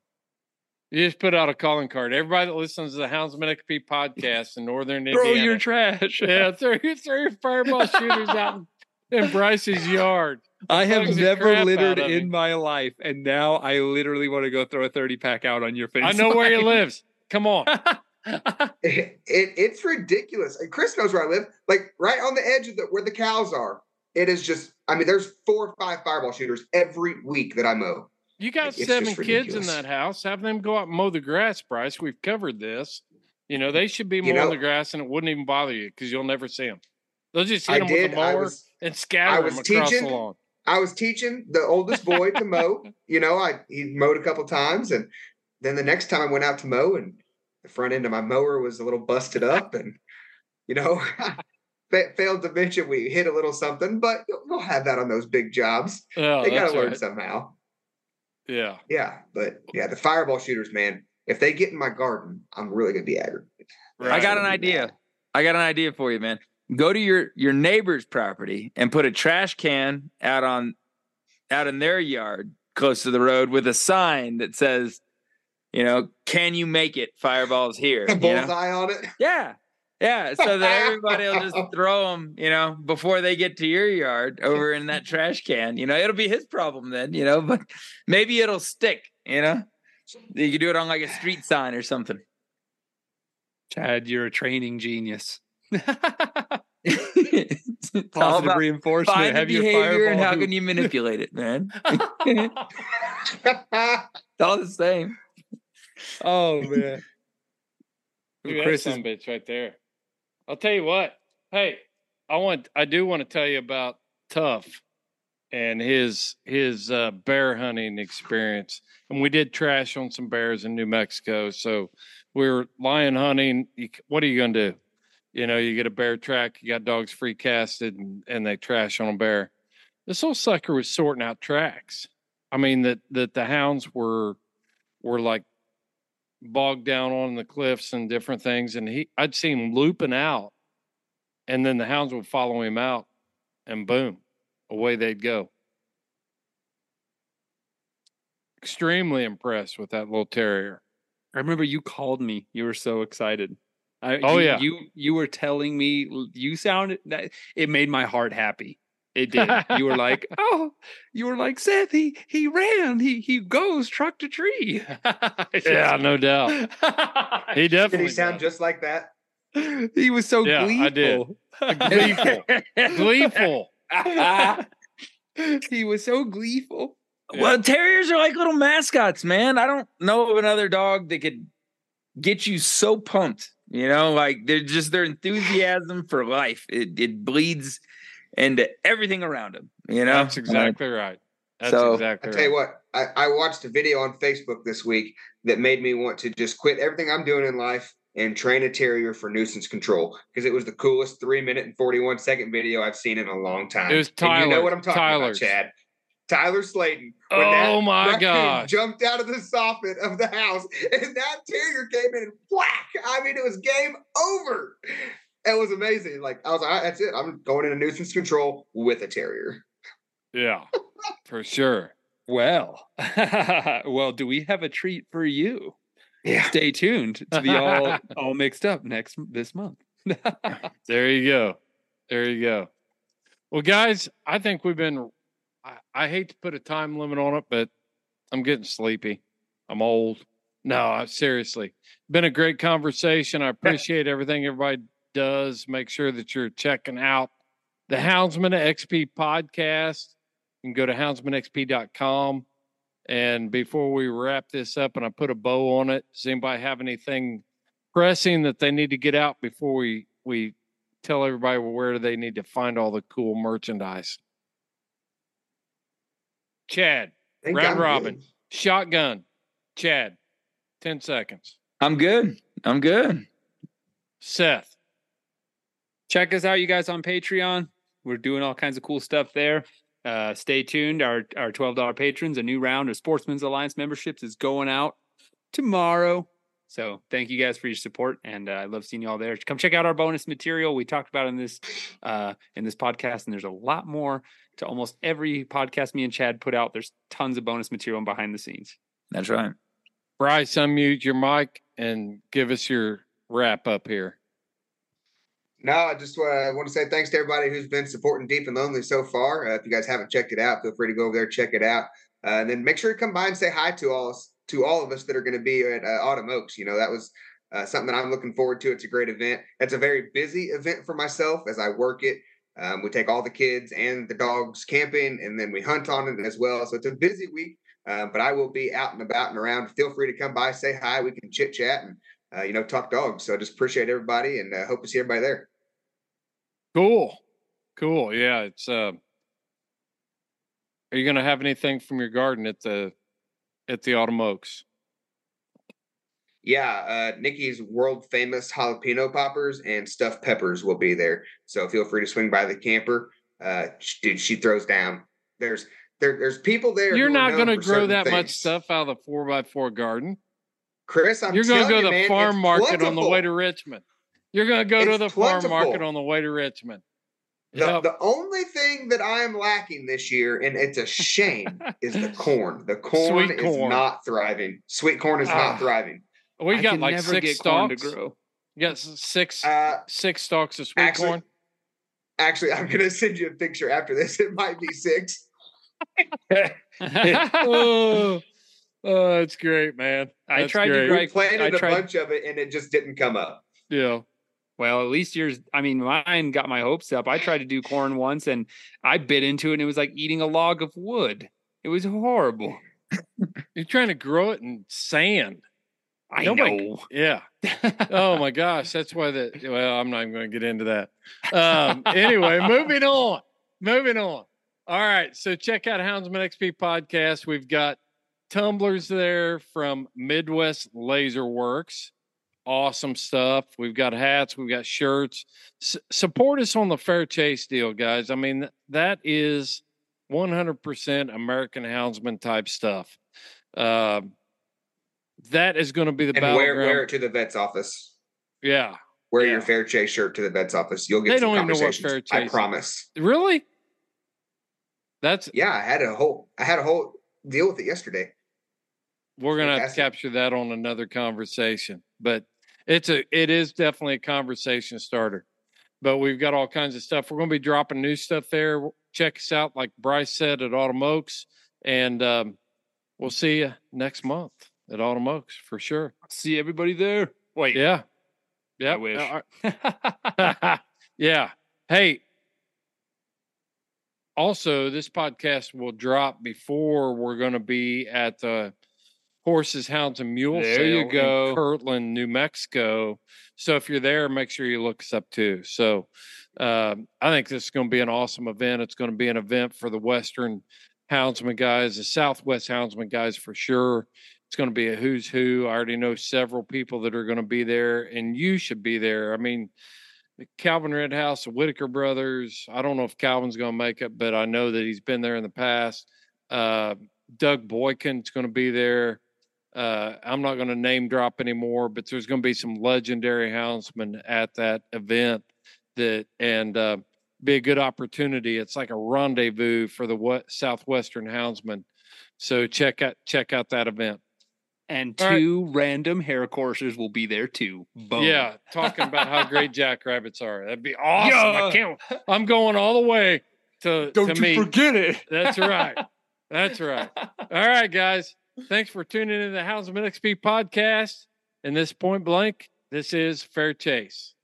You just put out a calling card. Everybody that listens to the Houndsman XP podcast in Northern India. Throw Indiana, your trash. yeah, throw, your- throw your fireball shooters out in, in Bryce's yard. I have never littered in me. my life, and now I literally want to go throw a 30 pack out on your face. I know where he lives. Come on. it, it it's ridiculous. And Chris knows where I live, like right on the edge of the where the cows are. It is just, I mean, there's four or five fireball shooters every week that I mow. You got just seven kids in that house. Have them go out and mow the grass, Bryce. We've covered this. You know, they should be You mowing know- the grass and it wouldn't even bother you because you'll never see them. They'll just hit I them did. with a I mower was and scatter them across the lawn. I was teaching the oldest boy to mow. You know, I he mowed a couple times, and then the next time I went out to mow, and the front end of my mower was a little busted up, and you know, fa- failed to mention we hit a little something. But you'll, you'll have that on those big jobs. Oh, they got to learn right. somehow. Yeah. Yeah, but yeah, the fireball shooters, man. If they get in my garden, I'm really gonna be aggravated. I got an idea. mad. I got an idea for you, man. Go to your your neighbor's property and put a trash can out on out in their yard close to the road with a sign that says, you know, can you make it? Fireballs here. A you know? bullseye on it. Yeah. Yeah, so that everybody will just throw them, you know, before they get to your yard over in that trash can. You know, it'll be his problem then, you know, but maybe it'll stick, you know. You could do it on like a street sign or something. Chad, you're a training genius. It's Positive reinforcement. find the Have your behavior and how can you manipulate it, man? it's all the same. Oh man. Look at Chris that is son bitch right there. I'll tell you what. Hey, I want I do want to tell you about Tough and his his uh, bear hunting experience. And we did trash on some bears in New Mexico. So we were lion hunting. You, what are you going to do? You know, you get a bear track, you got dogs free casted, and, and they trash on a bear. This little sucker was sorting out tracks. I mean that that the hounds were were like bogged down on the cliffs and different things and he I'd see him looping out and then the hounds would follow him out, and boom, away they'd go. Extremely impressed with that little terrier. I remember you called me. You were so excited. I, Oh, you, yeah. you you were telling me you sounded that it made my heart happy. It did. you were like, oh, you were like Seth. He he ran. He he goes truck to tree. Yeah, no doubt. He definitely. Did he sound does. just like that? he was so Yeah, I did. gleeful. gleeful. Gleeful. he was so gleeful. Well, terriers are like little mascots, man. I don't know of another dog that could get you so pumped. You know, like they're just their enthusiasm for life. It it bleeds into everything around him. You know, That's exactly right. That's So- exactly I tell you right. what, I, I watched a video on Facebook this week that made me want to just quit everything I'm doing in life and train a terrier for nuisance control because it was the coolest three minute and 41 second video I've seen in a long time. It was And you know what I'm talking Tyler's. about, Chad. Tyler Slayton. when Oh that my raccoon gosh. Jumped out of the soffit of the house and that terrier came in and whack. I mean, it was game over. It was amazing. Like, I was like, that's it. I'm going into nuisance control with a terrier. Yeah, for sure. Well, well, do we have a treat for you? Yeah. Stay tuned to be all all mixed up next this month. There you go. There you go. Well, guys, I think we've been. I, I hate to put a time limit on it, but I'm getting sleepy. I'm old. No, I- seriously, been a great conversation. I appreciate everything everybody does. Make sure that you're checking out the Houndsman XP podcast. You can go to houndsmanxp.com. And before we wrap this up and I put a bow on it, does anybody have anything pressing that they need to get out before we we tell everybody where they need to find all the cool merchandise? Chad, round robin, good. shotgun, Chad, 10 seconds. I'm good. I'm good. Seth, Check us out, you guys, on Patreon. We're doing all kinds of cool stuff there. Uh, stay tuned. Our our twelve dollar patrons, a new round of Sportsmen's Alliance memberships is going out tomorrow. So thank you guys for your support, and uh, I love seeing you all there. Come check out our bonus material we talked about in this uh, in this podcast, and there's a lot more to almost every podcast me and Chad put out. There's tons of bonus material behind the scenes. That's right. Bryce, unmute your mic and give us your wrap up here. No, I just uh, want to say thanks to everybody who's been supporting Deep and Lonely so far. Uh, if you guys haven't checked it out, feel free to go over there check it out, uh, and then make sure to come by and say hi to all to all of us that are going to be at uh, Autumn Oaks. You know that was uh, something that I'm looking forward to. It's a great event. It's a very busy event for myself as I work it. Um, we take all the kids and the dogs camping, and then we hunt on it as well. So it's a busy week. Um, but I will be out and about and around. Feel free to come by, say hi. We can chit chat and uh, you know talk dogs. So just appreciate everybody and uh, hope to see everybody there. Cool. Cool. Yeah, it's uh Are you going to have anything from your garden at the at the Autumn Oaks? Yeah, uh, Nikki's world famous jalapeno poppers and stuffed peppers will be there. So feel free to swing by the camper. Uh, dude, she throws down. There's there, there's people there. You're not going to grow that much stuff out of the four by four garden. Chris. I'm You're going to go to the man, farm market on the way to Richmond. You're going to go to It's the farm market on the way to Richmond. The, Yep. the only thing that I am lacking this year, and it's a shame, is the corn. The corn Sweet is corn. not thriving. Sweet corn is Ah. not thriving. We I got like never six get corn to stalks. grow. You got six Uh, six stalks of sweet actually- corn. actually, I'm gonna send you a picture after this. It might be six. oh, oh, that's great, man. I That's tried to great. grow- We planted I a tried- bunch of it, and it just didn't come up. Yeah. Well, at least yours. I mean, mine got my hopes up. I tried to do corn once, and I bit into it, and it was like eating a log of wood. It was horrible. You're trying to grow it in sand. I Nobody- know. Yeah. Oh my gosh, that's why that. Well, I'm not even going to get into that. Um, anyway, moving on. Moving on. All right, so check out Houndsman XP podcast. We've got tumblers there from Midwest Laser Works. Awesome stuff. We've got hats. We've got shirts. S- support us on the Fair Chase deal, guys. I mean, that is 100% American Houndsman type stuff. Um, that is going to be the And wear wear it to the vet's office. Yeah. wear Yeah. your Fair Chase shirt to the vet's office. You'll get They some don't even know what. Fair I Chase is. promise. Really? That's Yeah, I had a whole I had a whole deal with it yesterday. we're gonna have to capture that on another conversation. But it's a it is definitely a conversation starter. But we've got all kinds of stuff. We're gonna be dropping new stuff there. Check us out, like Bryce said, at Autumn Oaks. And um, we'll see you next month at Autumn Oaks for sure. See everybody there. Wait. Yeah. Yeah. I wish. yeah. Hey. Also, this podcast will drop before we're going to be at the Horses, Hounds, and Mule There Sale you in go. Kirtland, New Mexico. So if you're there, make sure you look us up too. So um, I think this is going to be an awesome event. It's going to be an event for the Western Houndsman guys, the Southwest Houndsman guys for sure. It's going to be a who's who. I already know several people that are going to be there, and you should be there. I mean, Calvin Redhouse, the Whitaker brothers. I don't know if Calvin's going to make it, but I know that he's been there in the past. Uh, Doug Boykin's going to be there. Uh, I'm not going to name drop anymore, but there's going to be some legendary houndsmen at that event that and uh, be a good opportunity. It's like a rendezvous for the what southwestern houndsmen. So check out check out that event. And All right. two random hare coursers will be there too. Boom. Yeah, talking about how great jackrabbits are. That'd be awesome. I can't. I'm going all the way to Don't to you meet. forget it. That's right. That's right. All right, guys. Thanks for tuning in to the Houndsman XP podcast. And this point blank, this is Fair Chase.